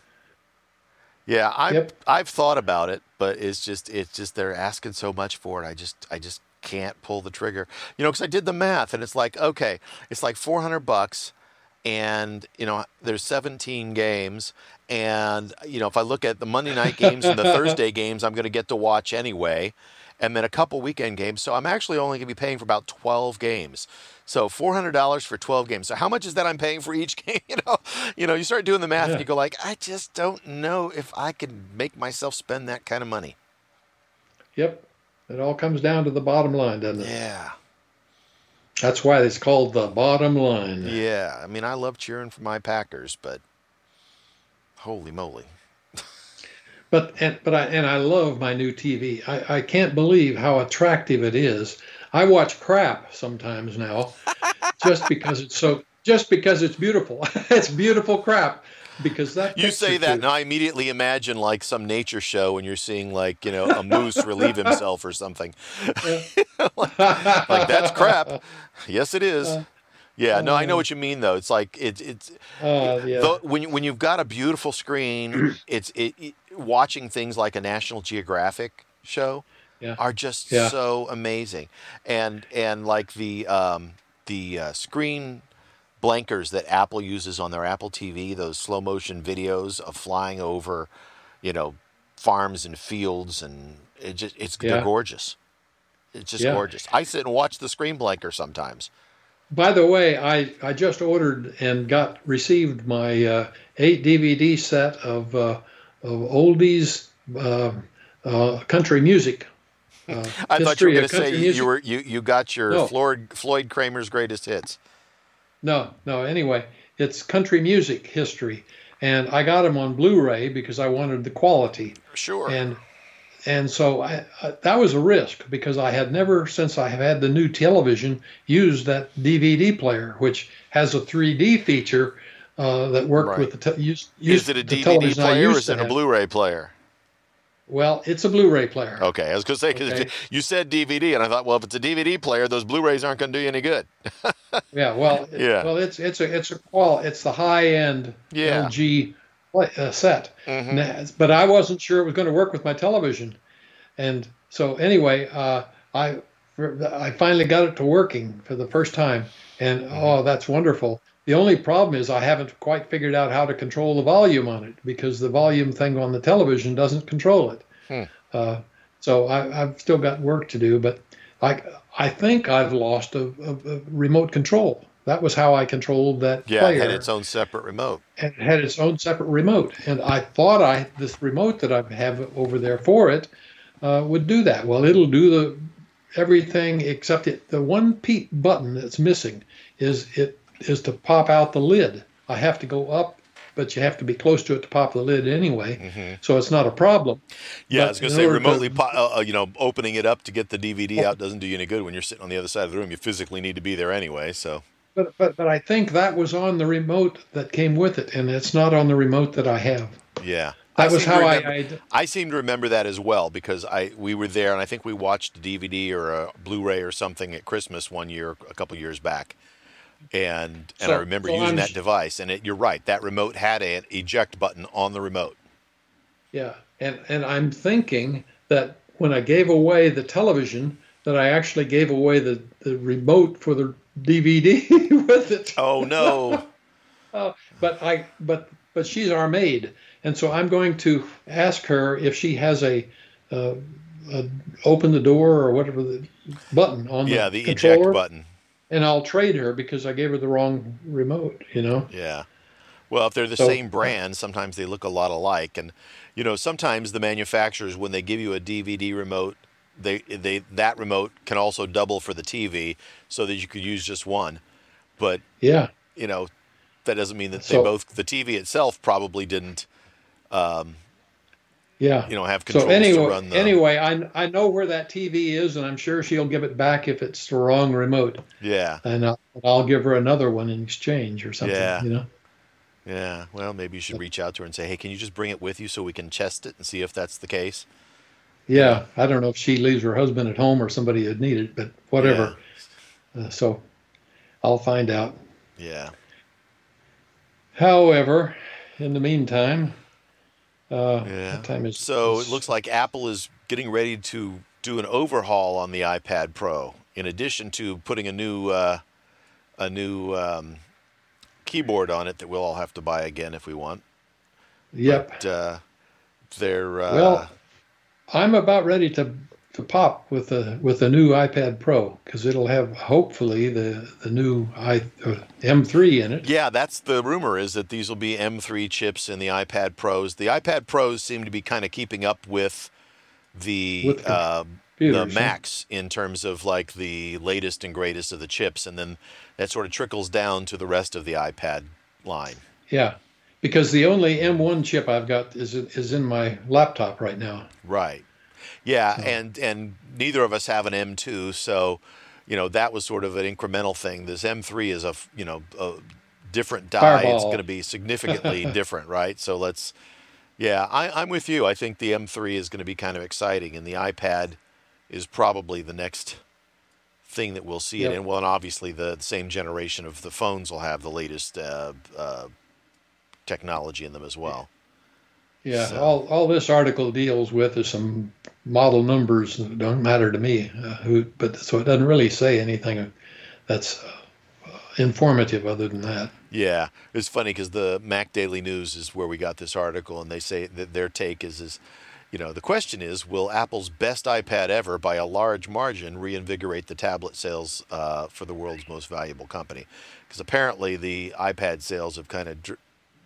Yeah, I've yep. I've thought about it, but it's just it's just they're asking so much for it. I just I just can't pull the trigger. You know, because I did the math and it's like okay, it's like four hundred bucks and you know there's 17 games and you know if i look at the monday night games and the thursday <laughs> games i'm going to get to watch anyway and then a couple weekend games so i'm actually only going to be paying for about 12 games. So $400 for 12 games. So how much is that i'm paying for each <laughs> game you know? You know you start doing the math yeah. and you go like i just don't know if i can make myself spend that kind of money. Yep. It all comes down to the bottom line doesn't it? Yeah that's why it's called the bottom line. Yeah, I mean, I love cheering for my Packers, but holy moly. <laughs> but and but I and I love my new TV. I, I can't believe how attractive it is. I watch crap sometimes now, <laughs> just because it's so just because it's beautiful. <laughs> it's beautiful crap because that you say that and i immediately imagine like some nature show and you're seeing like you know a moose relieve himself or something <laughs> like, like, that's crap yes it is uh, yeah, no, I know uh. what you mean though. It's like it's it's uh, yeah. the, when when you've got a beautiful screen, <clears throat> it's it, it, watching things like a National Geographic show yeah. are just yeah. so amazing, and and like the um, the uh, screen blankers that Apple uses on their Apple TV, those slow motion videos of flying over, you know, farms and fields, and it just it's yeah. they're gorgeous. It's just gorgeous. I sit and watch the screen blanker sometimes by the way, I, I just ordered and got received my uh, eight DVD set of, uh, of oldies uh, uh country music. Uh, I thought you were going to say music. you were you, you got your no. Floyd Floyd Cramer's greatest hits. No, no. Anyway, it's country music history, and I got them on Blu-ray because I wanted the quality. For sure. And and so I, I, that was a risk because I had never, since I have had the new television, used that DVD player, which has a 3D feature uh, that worked right. with the te- use, Is it a DVD player or is it a Blu-ray player? Well, it's a Blu-ray player. Okay, I was going to say because okay. you said DVD, and I thought, well, if it's a DVD player, those Blu-rays aren't going to do you any good. <laughs> yeah, well, yeah. well, it's it's a it's a qual it's the high-end yeah. LG uh, set. Mm-hmm. But I wasn't sure it was going to work with my television, and so anyway, uh, I I finally got it to working for the first time, and mm-hmm. oh, that's wonderful. The only problem is I haven't quite figured out how to control the volume on it because the volume thing on the television doesn't control it. Hmm. Uh, so I, have still got work to do, but I I think I've lost a, a, a remote control. That was how I controlled that yeah, player. it had its own separate remote. It had its own separate remote, and I thought I this remote that I have over there for it uh, would do that. Well, it'll do the everything except it. The one peat button that's missing is it is to pop out the lid. I have to go up, but you have to be close to it to pop the lid anyway. Mm-hmm. So it's not a problem. Yeah, but I was going to say remotely, to, uh, uh, you know, opening it up to get the DVD out doesn't do you any good when you're sitting on the other side of the room. You physically need to be there anyway. So but but but I think that was on the remote that came with it, and it's not on the remote that I have. Yeah. That I was how remember, I, I. I seem to remember that as well because I we were there and I think we watched a DVD or a Blu-ray or something at Christmas one year a couple years back, and and so, I remember so using I'm, that device and it, you're right that remote had an eject button on the remote. Yeah, and and I'm thinking that when I gave away the television, that I actually gave away the the remote for the DVD <laughs> with it. Oh no. uh, <laughs> but I but but she's our maid, and so I'm going to ask her if she has a, uh, a open the door or whatever the button on the yeah, the, the eject button. And I'll trade her because I gave her the wrong remote. You know. Yeah. Well, if they're the so, same brand, sometimes they look a lot alike, and you know sometimes the manufacturers when they give you a DVD remote they they that remote can also double for the TV so that you could use just one. But yeah, you know, that doesn't mean that so, they both the TV itself probably didn't um, yeah. You know, have controls so anyway, to run the Anyway, I I know where that TV is and I'm sure she'll give it back if it's the wrong remote. Yeah. And I'll, I'll give her another one in exchange or something, yeah. you know. Yeah. Well, maybe you should reach out to her and say, "Hey, can you just bring it with you so we can test it and see if that's the case?" Yeah, I don't know if she leaves her husband at home or somebody would need it, but whatever. Yeah. Uh, so I'll find out. Yeah. However, in the meantime, uh, yeah. time is so it looks like Apple is getting ready to do an overhaul on the iPad Pro, in addition to putting a new uh, a new um, keyboard on it that we'll all have to buy again if we want. Yep. But, uh, they're uh, well I'm about ready to to pop with the with the new iPad Pro because it'll have hopefully the the new i uh, M3 in it. Yeah, that's the rumor is that these will be M3 chips in the iPad Pros. The iPad Pros seem to be kind of keeping up with the with the, uh, the Macs in terms of like the latest and greatest of the chips, and then that sort of trickles down to the rest of the iPad line. Yeah, Because the only M1 chip I've got is is in my laptop right now. Right. Yeah, and and neither of us have an M2, so you know that was sort of an incremental thing. This M3 is a you know a different die. Fireball. It's going to be significantly <laughs> different, right? So let's. Yeah, I, I'm with you. I think the M3 is going to be kind of exciting, and the iPad is probably the next thing that we'll see yep. it in. Well, and obviously the, the, same generation of the phones will have the latest uh, uh, technology in them as well. Yeah, so. all, all this article deals with is some model numbers that don't matter to me. Uh, who, but so it doesn't really say anything that's uh, informative other than that. Yeah, it's funny because the MacDailyNews is where we got this article, and they say that their take is is you know, the question is, will Apple's best iPad ever, by a large margin, reinvigorate the tablet sales uh, for the world's most valuable company? Because apparently the iPad sales have kind of,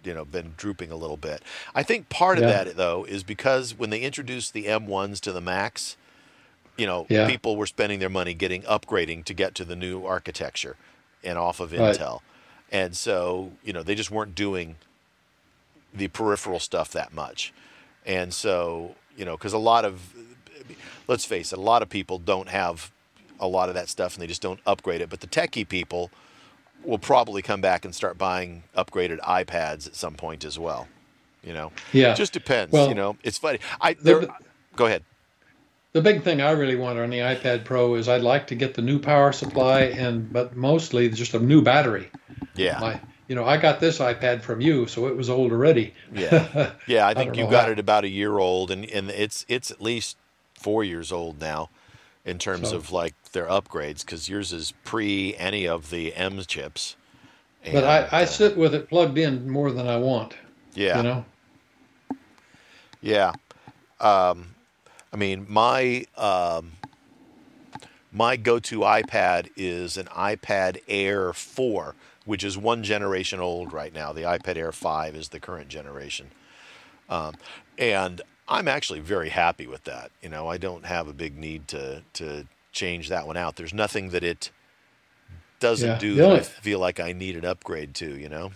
you know, been drooping a little bit. I think part yeah. of that though is because when they introduced the M1s to the Macs, you know, yeah. people were spending their money getting upgrading to get to the new architecture and off of right. Intel, and so you know they just weren't doing the peripheral stuff that much. And so, you know, because a lot of, let's face it, a lot of people don't have a lot of that stuff and they just don't upgrade it. But the techie people will probably come back and start buying upgraded iPads at some point as well. You know, yeah, it just depends. Well, you know, it's funny. I there, the, go ahead. The big thing I really want on the iPad Pro is I'd like to get the new power supply and, but mostly just a new battery. Yeah. My, you know, I got this iPad from you, so it was old already. yeah, <laughs> yeah. I think I you got how. it about a year old, and and it's it's at least four years old now, in terms so, of like their upgrades, because yours is pre any of the M chips. And, but I, I uh, sit with it plugged in more than I want. Yeah. You know. Yeah, um, I mean my um, my go-to iPad is an iPad Air four which is one generation old right now. The iPad Air 5 is the current generation. Um, and I'm actually very happy with that. You know, I don't have a big need to, to change that one out. There's nothing that it doesn't yeah. do that only, I feel like I need an upgrade to, you know?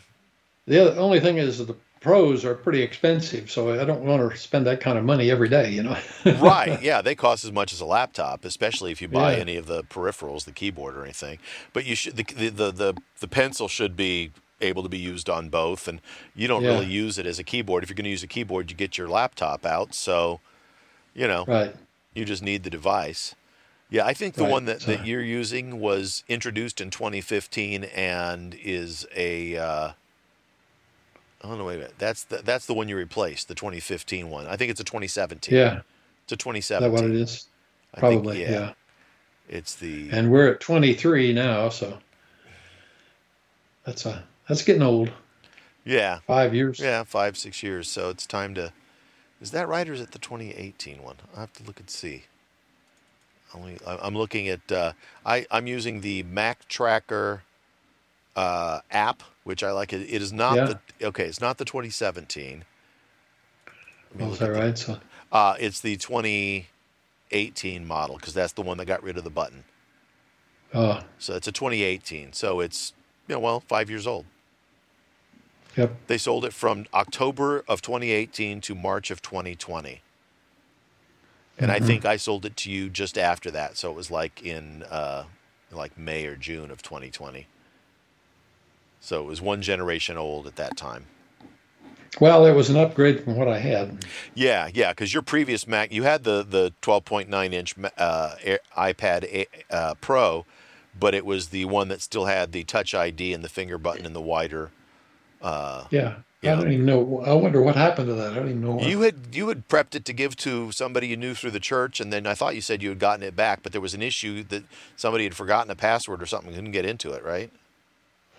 The other, only thing is the pros are pretty expensive, so I don't want to spend that kind of money every day, you know. <laughs> right? Yeah, they cost as much as a laptop, especially if you buy yeah. any of the peripherals, the keyboard or anything. But you should the the the, the pencil should be able to be used on both, and you don't yeah. really use it as a keyboard. If you're going to use a keyboard, you get your laptop out, so you know, right? You just need the device. Yeah, I think the right. one that, that you're using was introduced in 2015 and is a uh, Oh no, wait a minute. That's the that's the one you replaced, the 2015 one. I think it's a 2017. Yeah, it's a 2017. Is that what it is? Probably. Think, yeah. yeah. It's the. And we're at 23 now, so that's a that's getting old. Yeah. Five years. Yeah, five six years. So it's time to. Is that right, or is it the 2018 one? I have to look and see. Only I'm looking at. Uh, I I'm using the Mactracker uh, app, which I like. It, it is not yeah. the okay. It's not the 2017. Oh, is that right? So, uh, it's the 2018 model because that's the one that got rid of the button. Oh. So it's a 2018. So it's you know well five years old. Yep. They sold it from October of 2018 to March of 2020. And mm-hmm. I think I sold it to you just after that, so it was like in uh, like May or June of 2020. So it was one generation old at that time. Well, it was an upgrade from what I had. Yeah, yeah, because your previous Mac, you had the the 12.9 inch uh, iPad uh, Pro, but it was the one that still had the Touch ID and the finger button and the wider. Uh, yeah, I don't even know. I wonder what happened to that. I don't even know. What... You had you had prepped it to give to somebody you knew through the church, and then I thought you said you had gotten it back, but there was an issue that somebody had forgotten a password or something, couldn't get into it, right?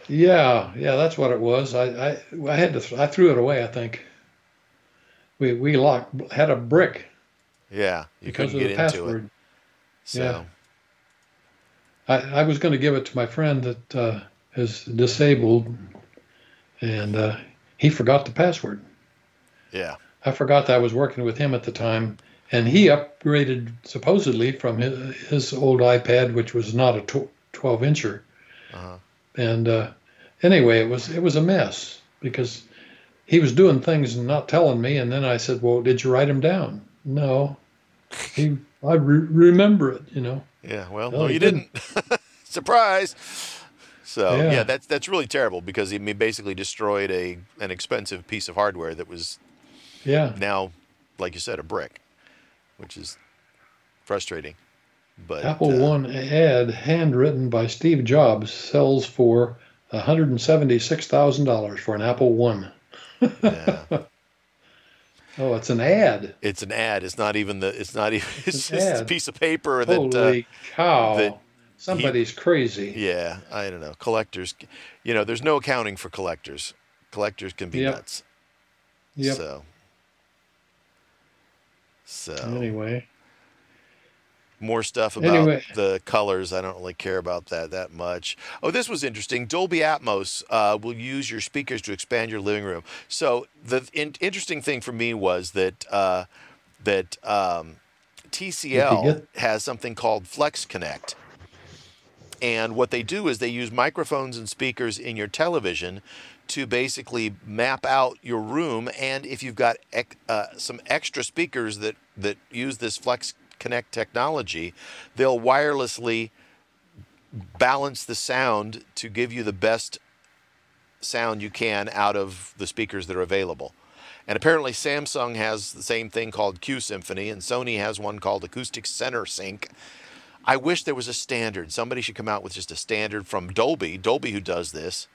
Yeah, yeah, that's what it was. I, I, I had to, I threw it away. I think. We we locked had a brick. Yeah, you couldn't get into password. it. So. Yeah. I, I was going to give it to my friend that uh, is disabled, and uh, he forgot the password. Yeah. I forgot that I was working with him at the time, and he upgraded supposedly from his, his old iPad, which was not a 12 incher. Uh-huh and uh, anyway, it was it was a mess because he was doing things and not telling me. And then I said, "Well, did you write them down?" No. He, I re- remember it. You know. Yeah. Well, no, you didn't. didn't. <laughs> Surprise. So yeah. yeah. that's that's really terrible because he basically destroyed a an expensive piece of hardware that was yeah now, like you said, a brick, which is frustrating. But Apple uh, One ad handwritten by Steve Jobs sells for one hundred and seventy six thousand dollars for an Apple One. <laughs> yeah. Oh, it's an ad. It's an ad. It's not even the. It's not <laughs> even. It's, it's just ad. a piece of paper that. Holy uh, cow! That Somebody's he, crazy. Yeah, I don't know. Collectors, you know, there's no accounting for collectors. Collectors can be yep. nuts. Yep. So. So. Anyway more stuff about anyway. the colors. I don't really care about that that much. Oh, this was interesting. Dolby Atmos uh, will use your speakers to expand your living room. So the in- interesting thing for me was that uh, that um, TCL has something called FlexConnect. And what they do is they use microphones and speakers in your television to basically map out your room. And if you've got uh, some extra speakers that, that use this Flex Connect technology, they'll wirelessly balance the sound to give you the best sound you can out of the speakers that are available. And apparently, Samsung has the same thing called Q-Symphony, and Sony has one called Acoustic Center Sync. I wish there was a standard. Somebody should come out with just a standard from Dolby, Dolby who does this.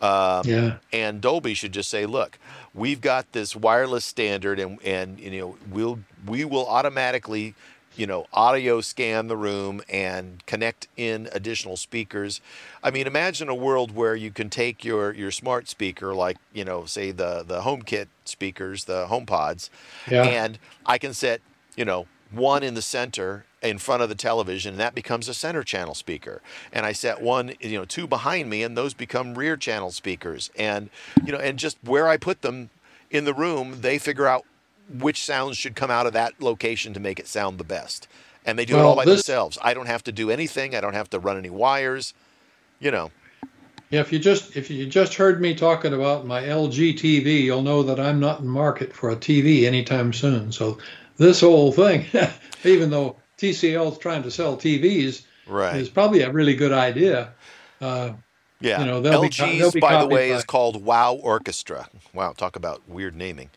Um, yeah. And Dolby should just say, look, we've got this wireless standard, and and you know we'll we will automatically you know, audio scan the room and connect in additional speakers. I mean, imagine a world where you can take your your smart speaker, like you know, say the the HomeKit speakers, the HomePods, yeah. and I can set you know one in the center in front of the television and that becomes a center channel speaker and i set one you know two behind me and those become rear channel speakers and you know and just where i put them in the room they figure out which sounds should come out of that location to make it sound the best. And they do well, it all by this, themselves. I don't have to do anything. I don't have to run any wires. You know. Yeah, if you just if you just heard me talking about my LG TV, you'll know that I'm not in market for a TV anytime soon. So this whole thing, <laughs> even though TCL is trying to sell TVs, right. is probably a really good idea. Uh, yeah, you know, LG's, be, by the way, by... is called Wow Orchestra. Wow, talk about weird naming.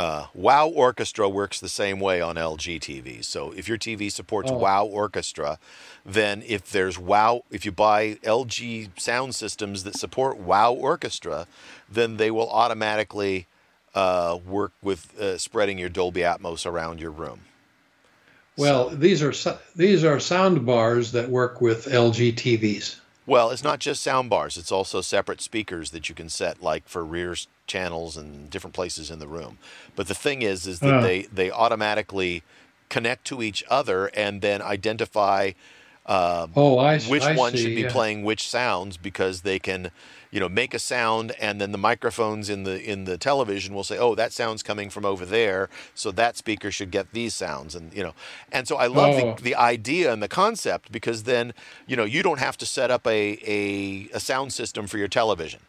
Uh, wow Orchestra works the same way on LG TVs. So if your TV supports oh. Wow Orchestra, then if there's Wow, if you buy LG sound systems that support Wow Orchestra, then they will automatically uh, work with uh, spreading your Dolby Atmos around your room. Well, so. these are these are sound bars that work with LG TVs. Well, it's not just sound bars. It's also separate speakers that you can set, like for rear channels and different places in the room. But the thing is, is that uh. they they automatically connect to each other and then identify uh, oh, I, which I one see, should be yeah. playing which sounds because they can you know make a sound and then the microphones in the in the television will say oh that sound's coming from over there so that speaker should get these sounds and you know and so i love oh. the, the idea and the concept because then you know you don't have to set up a, a, a sound system for your television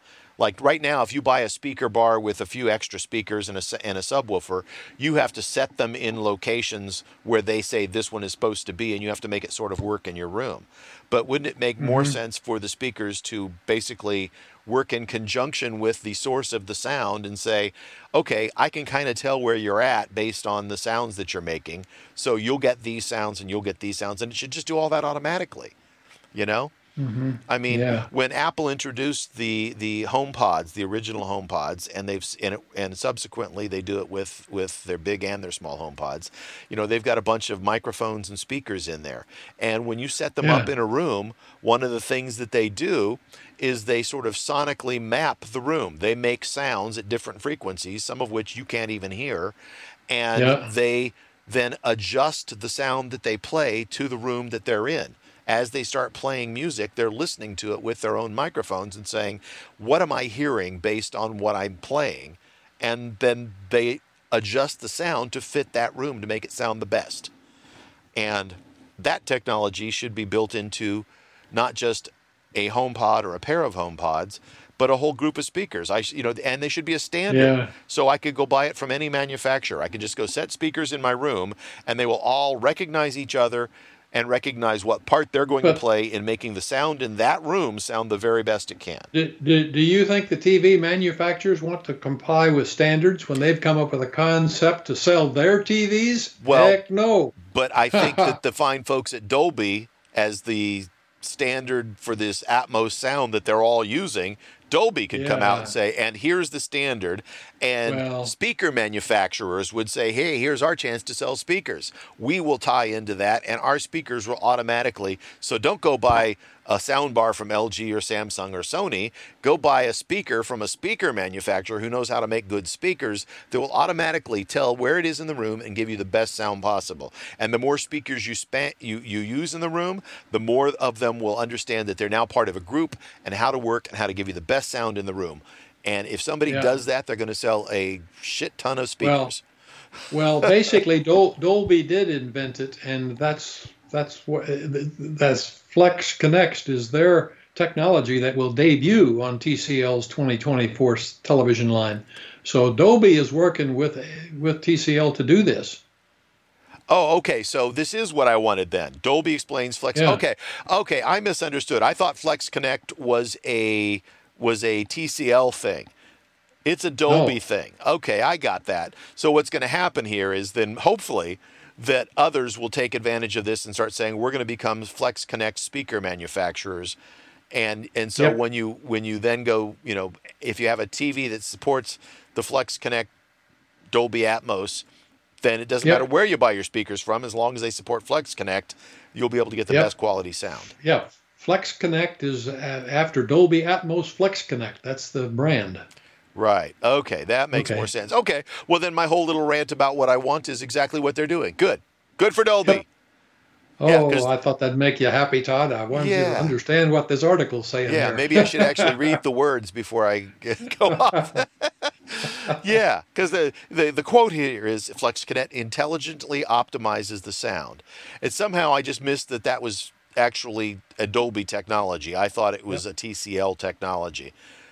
like right now, if you buy a speaker bar with a few extra speakers and a, and a subwoofer, you have to set them in locations where they say this one is supposed to be, and you have to make it sort of work in your room. But wouldn't it make more mm-hmm. sense for the speakers to basically work in conjunction with the source of the sound and say, okay, I can kind of tell where you're at based on the sounds that you're making. So you'll get these sounds and you'll get these sounds, and it should just do all that automatically, you know? Mm-hmm. I mean, yeah. when Apple introduced the the HomePods, the original HomePods, and they've and, it, and subsequently they do it with with their big and their small HomePods. You know, they've got a bunch of microphones and speakers in there, and when you set them yeah. up in a room, one of the things that they do is they sort of sonically map the room. They make sounds at different frequencies, some of which you can't even hear, and yeah. they then adjust the sound that they play to the room that they're in as they start playing music, they're listening to it with their own microphones and saying, What am I hearing based on what I'm playing? And then they adjust the sound to fit that room to make it sound the best. And that technology should be built into not just a HomePod or a pair of HomePods, but a whole group of speakers. I, you know, and they should be a standard. Yeah. So I could go buy it from any manufacturer. I could just go set speakers in my room, and they will all recognize each other and recognize what part they're going but, to play in making the sound in that room sound the very best it can. Do, do, do you think the TV manufacturers want to comply with standards when they've come up with a concept to sell their TVs? Well, Heck no. But I think <laughs> that the fine folks at Dolby, as the standard for this Atmos sound that they're all using, Dolby could yeah. come out and say, and here's the standard. And well, speaker manufacturers would say, hey, here's our chance to sell speakers. We will tie into that, and our speakers will automatically. So don't go buy a sound bar from LG or Samsung or Sony. Go buy a speaker from a speaker manufacturer who knows how to make good speakers that will automatically tell where it is in the room and give you the best sound possible. And the more speakers you span, you, you use in the room, the more of them will understand that they're now part of a group and how to work and how to give you the best sound in the room. And if somebody yeah. does that, they're going to sell a shit ton of speakers. Well, well basically, <laughs> Dol- Dolby did invent it, and that's that's what that's FlexConnect is their technology that will debut on TCL's 2024 television line. So Dolby is working with with TCL to do this. Oh, okay. So this is what I wanted then. Dolby explains Flex. Yeah. Okay, okay. I misunderstood. I thought FlexConnect was a was a TCL thing. It's a Dolby no. thing. Okay, I got that. So what's going to happen here is then hopefully that others will take advantage of this and start saying we're going to become FlexConnect speaker manufacturers. And and so yep. when you when you then go, you know, if you have a TV that supports the FlexConnect Dolby Atmos, then it doesn't yep. matter where you buy your speakers from as long as they support FlexConnect, you'll be able to get the yep. best quality sound. Yeah. FlexConnect is uh, after Dolby Atmos FlexConnect. That's the brand. Right. Okay. That makes okay. more sense. Okay. Well, then my whole little rant about what I want is exactly what they're doing. Good. Good for Dolby. Yep. Oh, yeah, I thought that'd make you happy, Todd. I wanted yeah. to understand what this article's saying. Yeah, maybe I should actually read the words before I <laughs> go off. <laughs> yeah, because the, the, the quote here is FlexConnect intelligently optimizes the sound. And somehow I just missed that that was actually a Dolby technology. I thought it was yep. a TCL technology.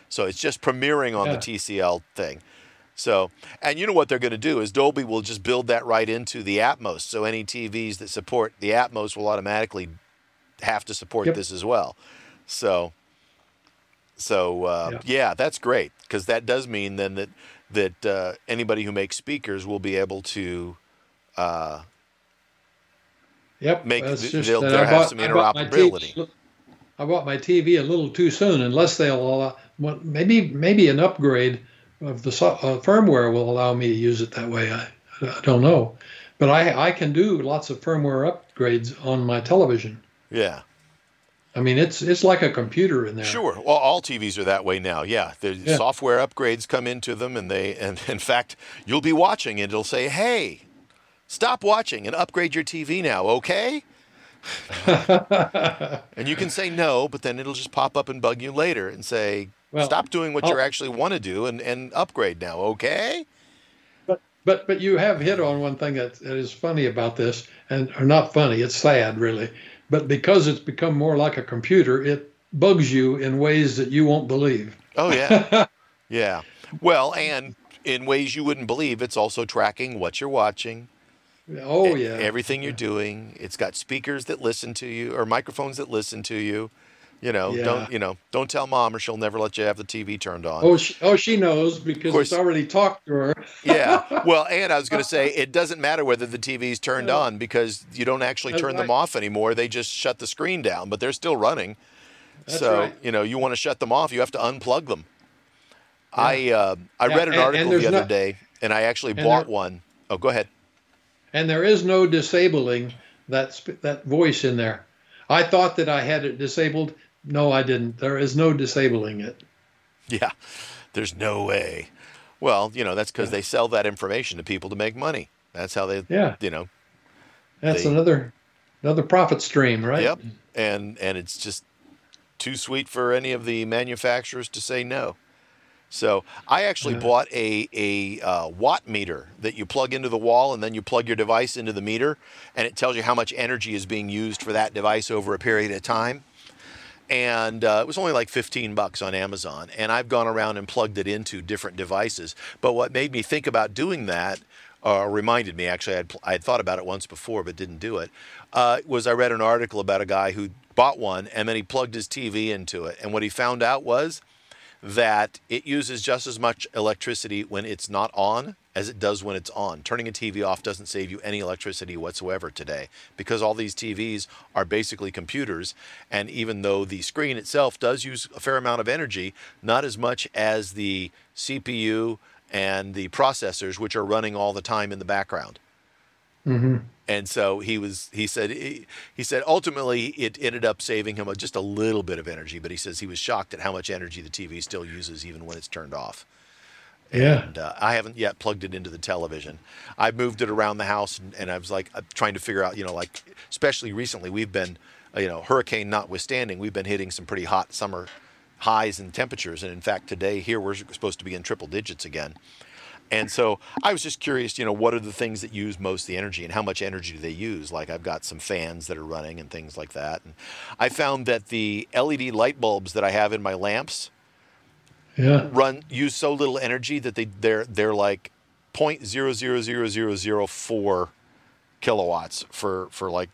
So it's just premiering on yeah. the TCL thing. So, and you know what they're going to do is Dolby will just build that right into the Atmos. So any TVs that support the Atmos will automatically have to support yep. this as well. So, so uh, yeah. yeah. that's great because that does mean then that that uh, anybody who makes speakers will be able to. Uh, yep, make they'll, they'll have bought, some interoperability. I bought my TV a little too soon, unless they'll allow, well, maybe maybe an upgrade of the uh, firmware will allow me to use it that way. I, I don't know, but I I can do lots of firmware upgrades on my television. Yeah. I mean, it's it's like a computer in there. Sure. Well, all TVs are that way now. Yeah, the yeah. software upgrades come into them, and they and <laughs> in fact, you'll be watching, and it'll say, "Hey, stop watching and upgrade your TV now, okay?" <laughs> and you can say no, but then it'll just pop up and bug you later and say, well, stop doing what you oh. actually want to do and, and upgrade now, okay? But but but you have hit on one thing that, that is funny about this, and or not funny, it's sad really. But because it's become more like a computer, it bugs you in ways that you won't believe. Oh yeah. <laughs> yeah. Well, and in ways you wouldn't believe, it's also tracking what you're watching Oh yeah. Everything you're doing, it's got speakers that listen to you or microphones that listen to you. You know, yeah. don't you know? Don't tell mom, or she'll never let you have the TV turned on. Oh, she, oh, she knows because course, it's already talked to her. yeah. <laughs> Well, and I was going to say it doesn't matter whether the TV's turned on because you don't actually turn right. them off anymore. They just shut the screen down, but they're still running. That's so right. you know, you want to shut them off, you have to unplug them. Yeah. I uh, I yeah, read an article and, and the other not, day, and I actually bought there, one. Oh, go ahead and there is no disabling that that voice in there. I thought that I had it disabled. No, I didn't. There is no disabling it. Yeah, there's no way. Well, you know that's because yeah. they sell that information to people to make money. That's how they. Yeah. You know. That's they, another another profit stream, right? Yep. And and it's just too sweet for any of the manufacturers to say no. So I actually yeah. bought a a uh, watt meter that you plug into the wall, and then you plug your device into the meter, and it tells you how much energy is being used for that device over a period of time. and uh, it was only like 15 bucks on Amazon. And I've gone around and plugged it into different devices. But what made me think about doing that, uh, reminded me actually, I'd, I'd thought about it once before but didn't do it, uh, was I read an article about a guy who bought one and then he plugged his TV into it. And what he found out was that it uses just as much electricity when it's not on as it does when it's on. Turning a TV off doesn't save you any electricity whatsoever today because all these TVs are basically computers. And even though the screen itself does use a fair amount of energy, not as much as the CPU and the processors, which are running all the time in the background. Mm-hmm. And so he was. He said. He, he, said ultimately it ended up saving him just a little bit of energy, but he says he was shocked at how much energy the TV still uses even when it's turned off. Yeah. And uh, I haven't yet plugged it into the television. I moved it around the house, and, and I was like uh, trying to figure out, you know, like especially recently we've been, uh, you know, hurricane notwithstanding, we've been hitting some pretty hot summer highs and temperatures, and in fact today here we're supposed to be in triple digits again. And so I was just curious, you know, what are the things that use most the energy and how much energy do they use? Like I've got some fans that are running and things like that. And I found that the LED light bulbs that I have in my lamps yeah. run use so little energy that they they're they're like point zero zero zero zero zero four kilowatts for for like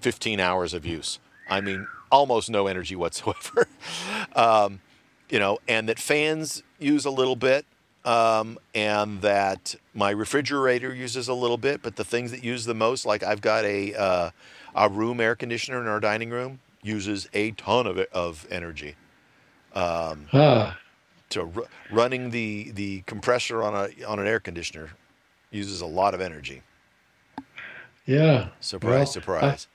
15 hours of use. I mean, almost no energy whatsoever. <laughs> um, you know, and that fans use a little bit um, and that my refrigerator uses a little bit, but the things that use the most, like I've got a uh, a room air conditioner in our dining room, uses a ton of of energy. Um, ah. To r- running the the compressor on a on an air conditioner uses a lot of energy. Yeah. Surprise! Well, surprise.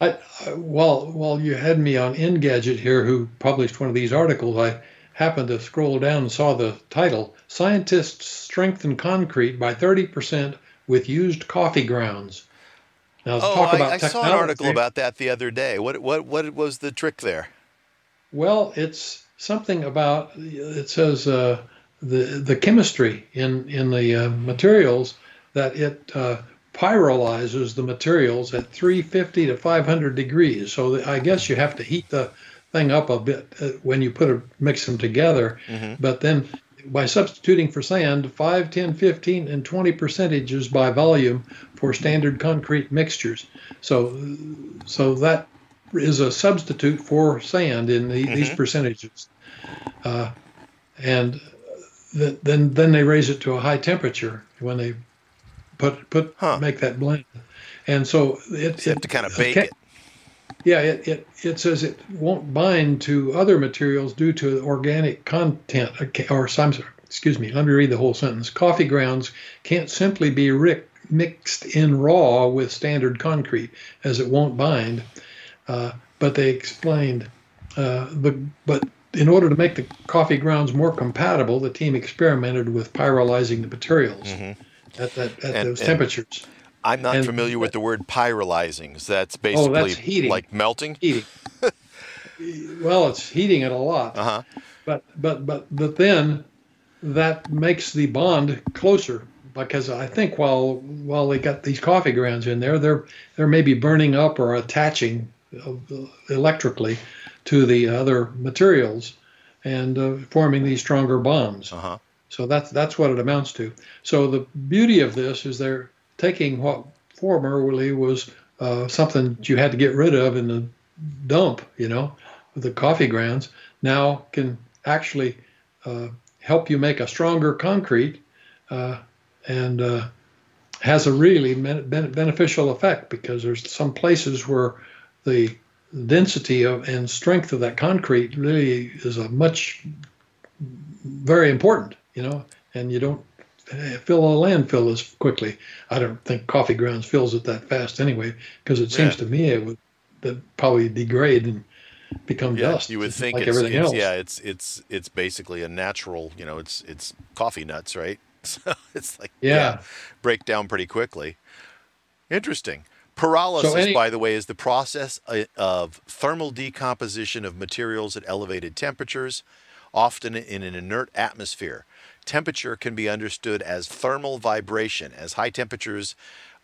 I, I, while while you had me on Engadget here, who published one of these articles, I happened to scroll down and saw the title Scientists Strengthen Concrete by 30% with Used Coffee Grounds. Now, oh, talk about I, I saw an article about that the other day. What, what, what was the trick there? Well, it's something about, it says uh, the, the chemistry in, in the uh, materials that it uh, pyrolyzes the materials at 350 to 500 degrees. So I guess you have to heat the thing up a bit uh, when you put a, mix them together. Mm-hmm. But then by substituting for sand, 5, 10, 15, and 20 percentages by volume for standard concrete mixtures. So, so that is a substitute for sand in the, mm-hmm. these percentages. Uh, and th- then then they raise it to a high temperature when they put put huh. make that blend. And so it, it have to kind of bake it. Yeah, it, it, it says it won't bind to other materials due to organic content, or some, excuse me, let me read the whole sentence. Coffee grounds can't simply be rick, mixed in raw with standard concrete, as it won't bind. Uh, but they explained, uh, the, but in order to make the coffee grounds more compatible, the team experimented with pyrolyzing the materials mm-hmm. at, that, at and, those temperatures. I'm not and, familiar with the word pyrolyzing. So that's basically oh, that's heating. like melting. Heating. <laughs> well, it's heating it a lot. Uh-huh. But but but but then that makes the bond closer because I think while while they got these coffee grounds in there, they're they're maybe burning up or attaching uh, electrically to the other materials and uh, forming these stronger bonds. Uh-huh. So that's that's what it amounts to. So the beauty of this is they're taking what formerly was uh, something you had to get rid of in the dump, you know, the coffee grounds, now can actually uh, help you make a stronger concrete uh, and uh, has a really ben- beneficial effect because there's some places where the density of and strength of that concrete really is a much very important, you know, and you don't fill a landfill as quickly. I don't think coffee grounds fills it that fast anyway, because it seems yeah. to me it would probably degrade and become yeah, dust. You would think like it's, everything it's, else. Yeah, it's it's it's basically a natural. You know, it's it's coffee nuts, right? <laughs> So it's like yeah, yeah break down pretty quickly. Interesting. Pyrolysis, so any, by the way, is the process uh, of thermal decomposition of materials at elevated temperatures, often in an inert atmosphere temperature can be understood as thermal vibration. As high temperatures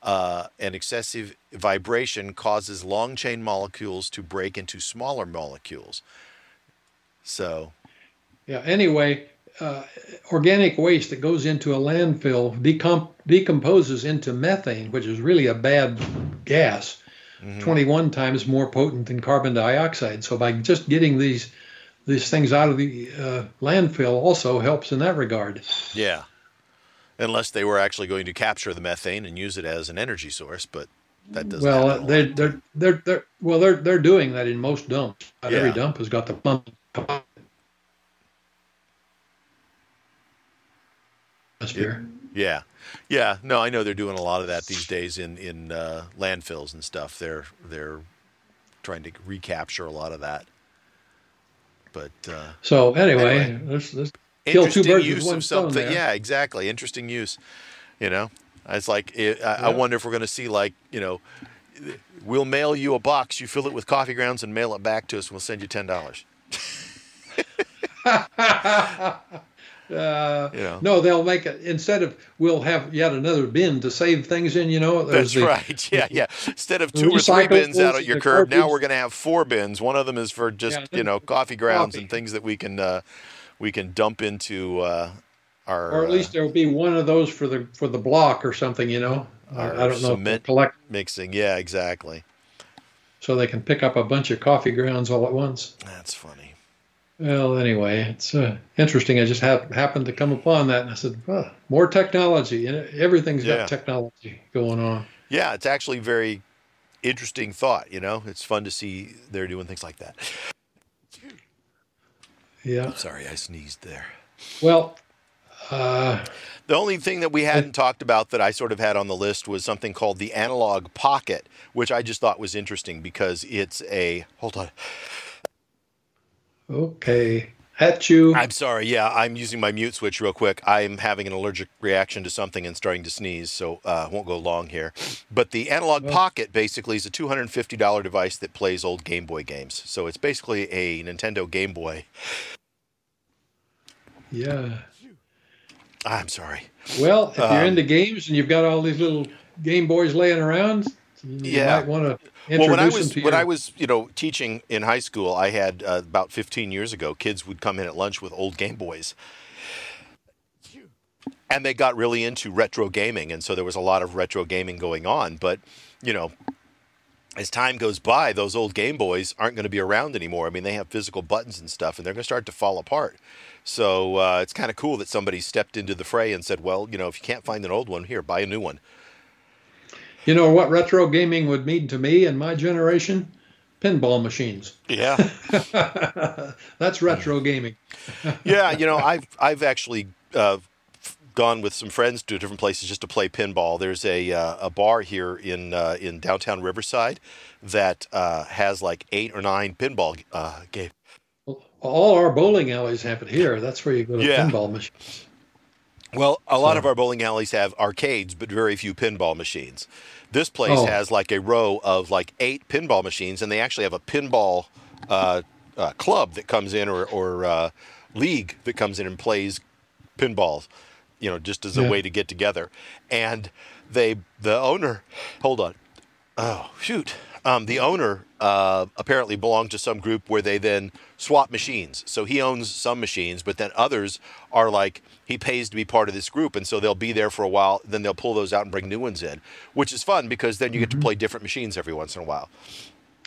uh, an excessive vibration causes long chain molecules to break into smaller molecules. So, yeah. Anyway, uh, organic waste that goes into a landfill decomp- decomposes into methane, which is really a bad gas, mm-hmm. 21 times more potent than carbon dioxide. So by just getting these these things out of the uh, landfill also helps in that regard. Yeah, unless they were actually going to capture the methane and use it as an energy source, but that doesn't. Well, they're, they're they're they're well they're they're doing that in most dumps. Not yeah. every dump has got the pump. Atmosphere. Yeah, yeah. No, I know they're doing a lot of that these days in in uh, landfills and stuff. They're they're trying to recapture a lot of that. But uh, so anyway, anyway let's, let's kill two birds with one stone. There. Yeah, exactly. Interesting use. You know, it's like it, I, I wonder if we're going to see like you know, we'll mail you a box. You fill it with coffee grounds and mail it back to us. and We'll send you ten dollars. <laughs> <laughs> Uh. No, they'll make it instead of we'll have yet another bin to save things in. You know, that's the, right. <laughs> Yeah, yeah. Instead of <laughs> two or three bins out at your curb, now we're going to have four bins. One of them is for just yeah, you know coffee grounds coffee. and things that we can uh, we can dump into uh, our. Or at least there will be one of those for the for the block or something. You know, I don't know. Cement collect mixing. Yeah, exactly. So they can pick up a bunch of coffee grounds all at once. That's funny. Well, anyway, it's uh, interesting. I just ha- happened to come upon that, and I said, oh, "More technology, and everything's yeah. got technology going on." Yeah, it's actually very interesting thought. You know, it's fun to see they're doing things like that. Yeah. I'm Sorry, I sneezed there. Well, uh, the only thing that we hadn't talked about that I sort of had on the list was something called the Analogue Pocket, which I just thought was interesting because it's a hold on. Okay. At you. I'm sorry. Yeah, I'm using my mute switch real quick. I'm having an allergic reaction to something and starting to sneeze, so uh, won't go long here. But the Analogue well, Pocket basically is a $250 device that plays old Game Boy games. So it's basically a Nintendo Game Boy. Yeah. I'm sorry. Well, if you're um, into games and you've got all these little Game Boys laying around, you yeah. might want to well, when I was when I was you know teaching in high school, I had uh, about 15 years ago. Kids would come in at lunch with old Game Boys, and they got really into retro gaming, and so there was a lot of retro gaming going on. But you know, as time goes by, those old Game Boys aren't going to be around anymore. I mean, they have physical buttons and stuff, and they're going to start to fall apart. So uh, it's kind of cool that somebody stepped into the fray and said, "Well, you know, if you can't find an old one, here, buy a new one." You know what retro gaming would mean to me and my generation? Pinball machines. Yeah. <laughs> That's retro gaming. <laughs> yeah, you know, I've I've actually uh, gone with some friends to different places just to play pinball. There's a uh, a bar here in uh, in downtown Riverside that uh, has like eight or nine pinball uh, games. All our bowling alleys have it here. That's where you go to yeah. pinball machines. Well, a so. lot of our bowling alleys have arcades, but very few pinball machines. This place oh. has like a row of like eight pinball machines, and they actually have a pinball uh, uh, club that comes in or, or uh, league that comes in and plays pinballs, you know, just as a yeah. way to get together. And they, the owner, hold on. Oh, shoot. Um, the owner uh, apparently belonged to some group where they then swap machines. So he owns some machines, but then others are like he pays to be part of this group, and so they'll be there for a while. Then they'll pull those out and bring new ones in, which is fun because then you get mm-hmm. to play different machines every once in a while.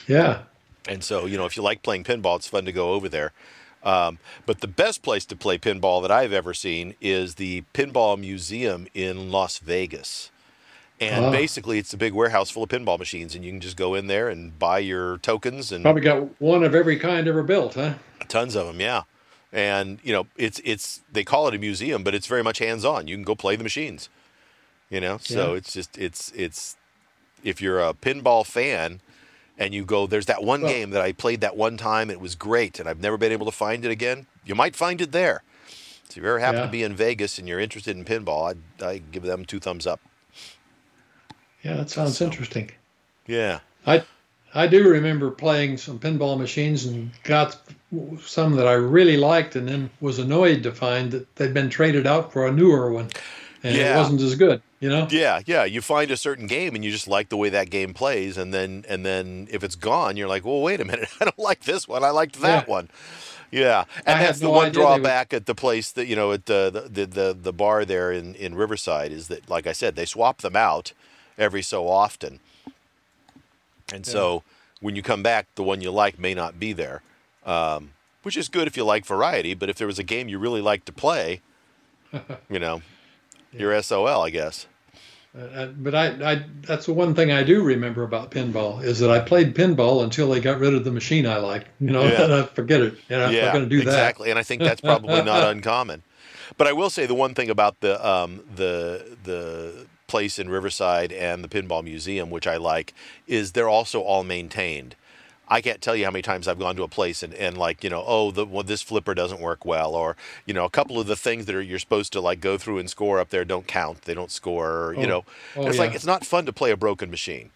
Yeah. And so you know if you like playing pinball, it's fun to go over there. Um, but the best place to play pinball that I've ever seen is the Pinball Museum in Las Vegas. And oh. basically, it's a big warehouse full of pinball machines, and you can just go in there and buy your tokens. And probably got one of every kind ever built, huh? Tons of them, yeah. And you know, it's it's they call it a museum, but it's very much hands on. You can go play the machines. You know, so yeah. it's just it's it's if you're a pinball fan and you go, there's that one well, game that I played that one time, it was great, and I've never been able to find it again. You might find it there. So if you ever happen yeah. to be in Vegas and you're interested in pinball, I'd, I'd give them two thumbs up. Yeah, that sounds so, interesting. Yeah. I I do remember playing some pinball machines and got some that I really liked and then was annoyed to find that they'd been traded out for a newer one. and yeah. it wasn't as good. You know? Yeah, yeah. You find a certain game and you just like the way that game plays, and then and then if it's gone, you're like, well, wait a minute, <laughs> I don't like this one. I liked that yeah. one. Yeah, and I that's the no one drawback at the place that you know at the, the the the bar there in in Riverside is that, like I said, they swap them out every so often, and yeah. so when you come back, the one you like may not be there, um, which is good if you like variety. But if there was a game you really like to play, <laughs> you know, yeah. you're SOL, I guess. Uh, uh, but I, I, that's the one thing I do remember about pinball is that I played pinball until they got rid of the machine I liked. You know, yeah. <laughs> and I forget it. You know, yeah, I'm going to do exactly. that. Exactly, and I think that's probably not <laughs> uncommon. But I will say the one thing about the um, the the place in Riverside and the Pinball Museum, which I like, is they're also all maintained. I can't tell you how many times I've gone to a place and, and like, you know, oh, the, well, this flipper doesn't work well, or, you know, a couple of the things that are you're supposed to like go through and score up there don't count. They don't score, or, you oh. know, oh, it's yeah. like, it's not fun to play a broken machine.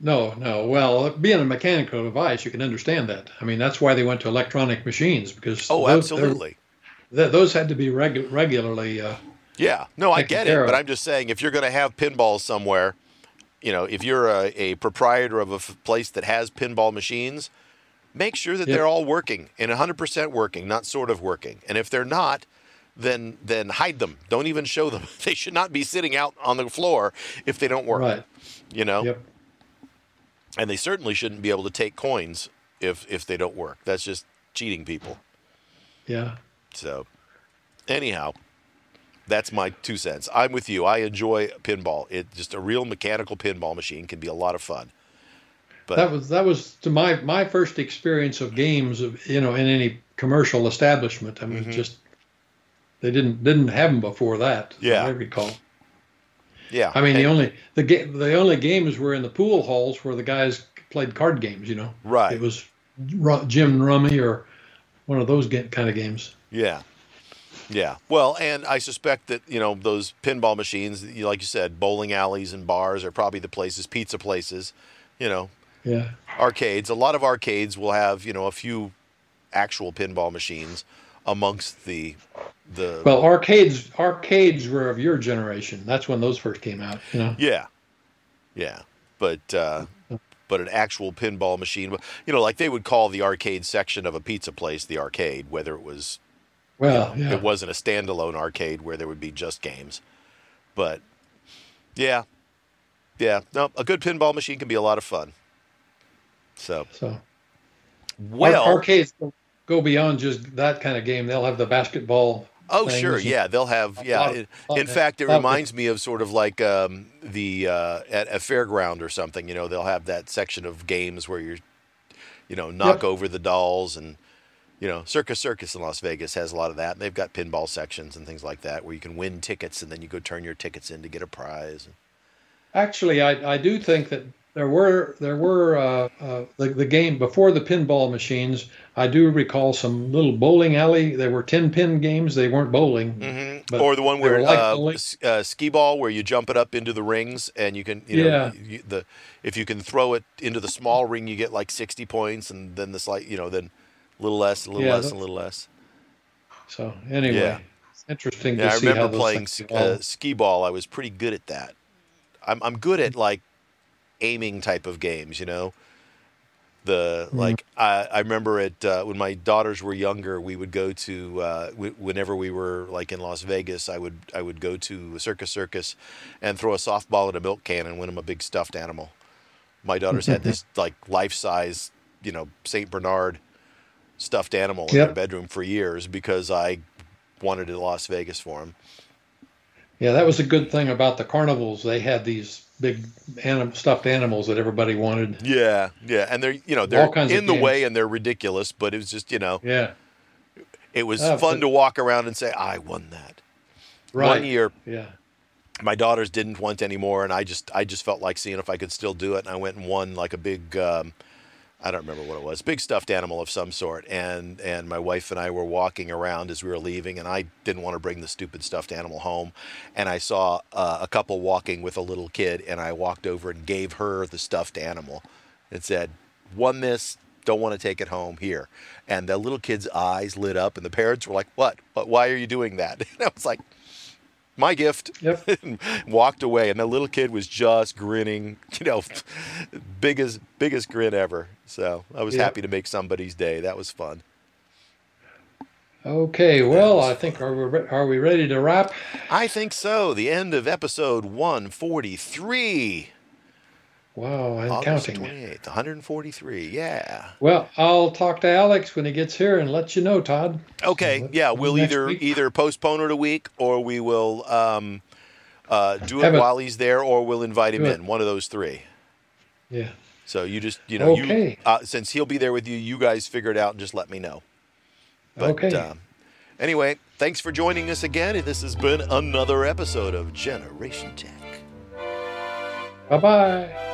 No, no. Well, being a mechanical device, you can understand that. I mean, that's why they went to electronic machines because oh, those, absolutely, those had to be regu- regularly. Uh, yeah, no, I get it, but I'm just saying if you're going to have pinballs somewhere, you know, if you're a, a proprietor of a f- place that has pinball machines, make sure that yep. they're all working and 100% working, not sort of working. And if they're not, then then hide them. Don't even show them. <laughs> They should not be sitting out on the floor if they don't work. Right. You know. Yep. And they certainly shouldn't be able to take coins if if they don't work. That's just cheating people. Yeah. So, anyhow, that's my two cents. I'm with you. I enjoy pinball. It just a real mechanical pinball machine can be a lot of fun. But that was that was to my my first experience of games of you know in any commercial establishment. I mean, mm-hmm. just they didn't didn't have them before that. Yeah, I recall. Yeah, I mean and, the only the ga- the only games were in the pool halls where the guys played card games. You know, right? It was Gin Rummy or one of those kind of games. Yeah, yeah. Well, and I suspect that, you know, those pinball machines, like you said, bowling alleys and bars are probably the places, pizza places, you know. Yeah. Arcades. A lot of arcades will have, you know, a few actual pinball machines amongst the the Well, arcades arcades were of your generation. That's when those first came out, you know. Yeah. Yeah. But uh but an actual pinball machine, you know, like they would call the arcade section of a pizza place the arcade, whether it was well, you know, yeah. it wasn't a standalone arcade where there would be just games. But yeah, yeah, no, a good pinball machine can be a lot of fun. So, so well, arcades go beyond just that kind of game. They'll have the basketball. Oh, sure, yeah, they'll have yeah. In, in fact, it reminds me of sort of like um, the uh, at a fairground or something. You know, they'll have that section of games where you're, you know, knock yep. over the dolls and you know, Circus Circus in Las Vegas has a lot of that. They've got pinball sections and things like that where you can win tickets and then you go turn your tickets in to get a prize. Actually, I, I do think that there were there were uh, uh, the, the game before the pinball machines. I do recall some little bowling alley. There were ten pin games. They weren't bowling, mm-hmm. or the one where like uh, uh, skee ball, where you jump it up into the rings and you can, you know, yeah. You, the if you can throw it into the small ring, you get like sixty points, and then the slight, you know, then a little less, a little yeah, less, a little less. So anyway, yeah. interesting yeah, to see I remember playing uh, skee ball. I was pretty good at that. I'm I'm good at like aiming type of games, you know. The mm-hmm. like I, I remember it uh, when my daughters were younger. We would go to uh, w- whenever we were like in Las Vegas. I would I would go to Circus Circus and throw a softball at a milk can and win them a big stuffed animal. My daughters had <laughs> this like life size, you know, Saint Bernard stuffed animal in yep. their bedroom for years because I wanted in Las Vegas for him. Yeah, that was a good thing about the carnivals. They had these big anim- stuffed animals that everybody wanted. Yeah, yeah, and they're you know they're in the games. way and they're ridiculous, but it was just you know yeah, it was uh, fun but, to walk around and say I won that. Right. One year, yeah, my daughters didn't want anymore, and I just I just felt like seeing if I could still do it, and I went and won like a big. Um, I don't remember what it was, big stuffed animal of some sort. And and my wife and I were walking around as we were leaving, and I didn't want to bring the stupid stuffed animal home. And I saw uh, a couple walking with a little kid, and I walked over and gave her the stuffed animal, and said, "Won this. Don't want to take it home here." And the little kid's eyes lit up, and the parents were like, "What? What? Why are you doing that?" <laughs> And I was like, my gift. Yep. <laughs> walked away, and the little kid was just grinning, <laughs> you know, biggest biggest grin ever. So I was yep. happy to make somebody's day. That was fun. Okay, well, I think are we are we ready to wrap? I think so. The end of episode 143. Wow, I'm August counting. 28th, 143. Yeah. Well, I'll talk to Alex when he gets here and let you know, Todd. Okay. So yeah, we'll either week. either postpone it a week or we will um, uh, do it while he's there, or we'll invite him in. One of those three. Yeah. So you just you know okay. you uh, since he'll be there with you, you guys figure it out and just let me know. But, okay. Uh, anyway, thanks for joining us again. This has been another episode of Generation Tech. Bye bye.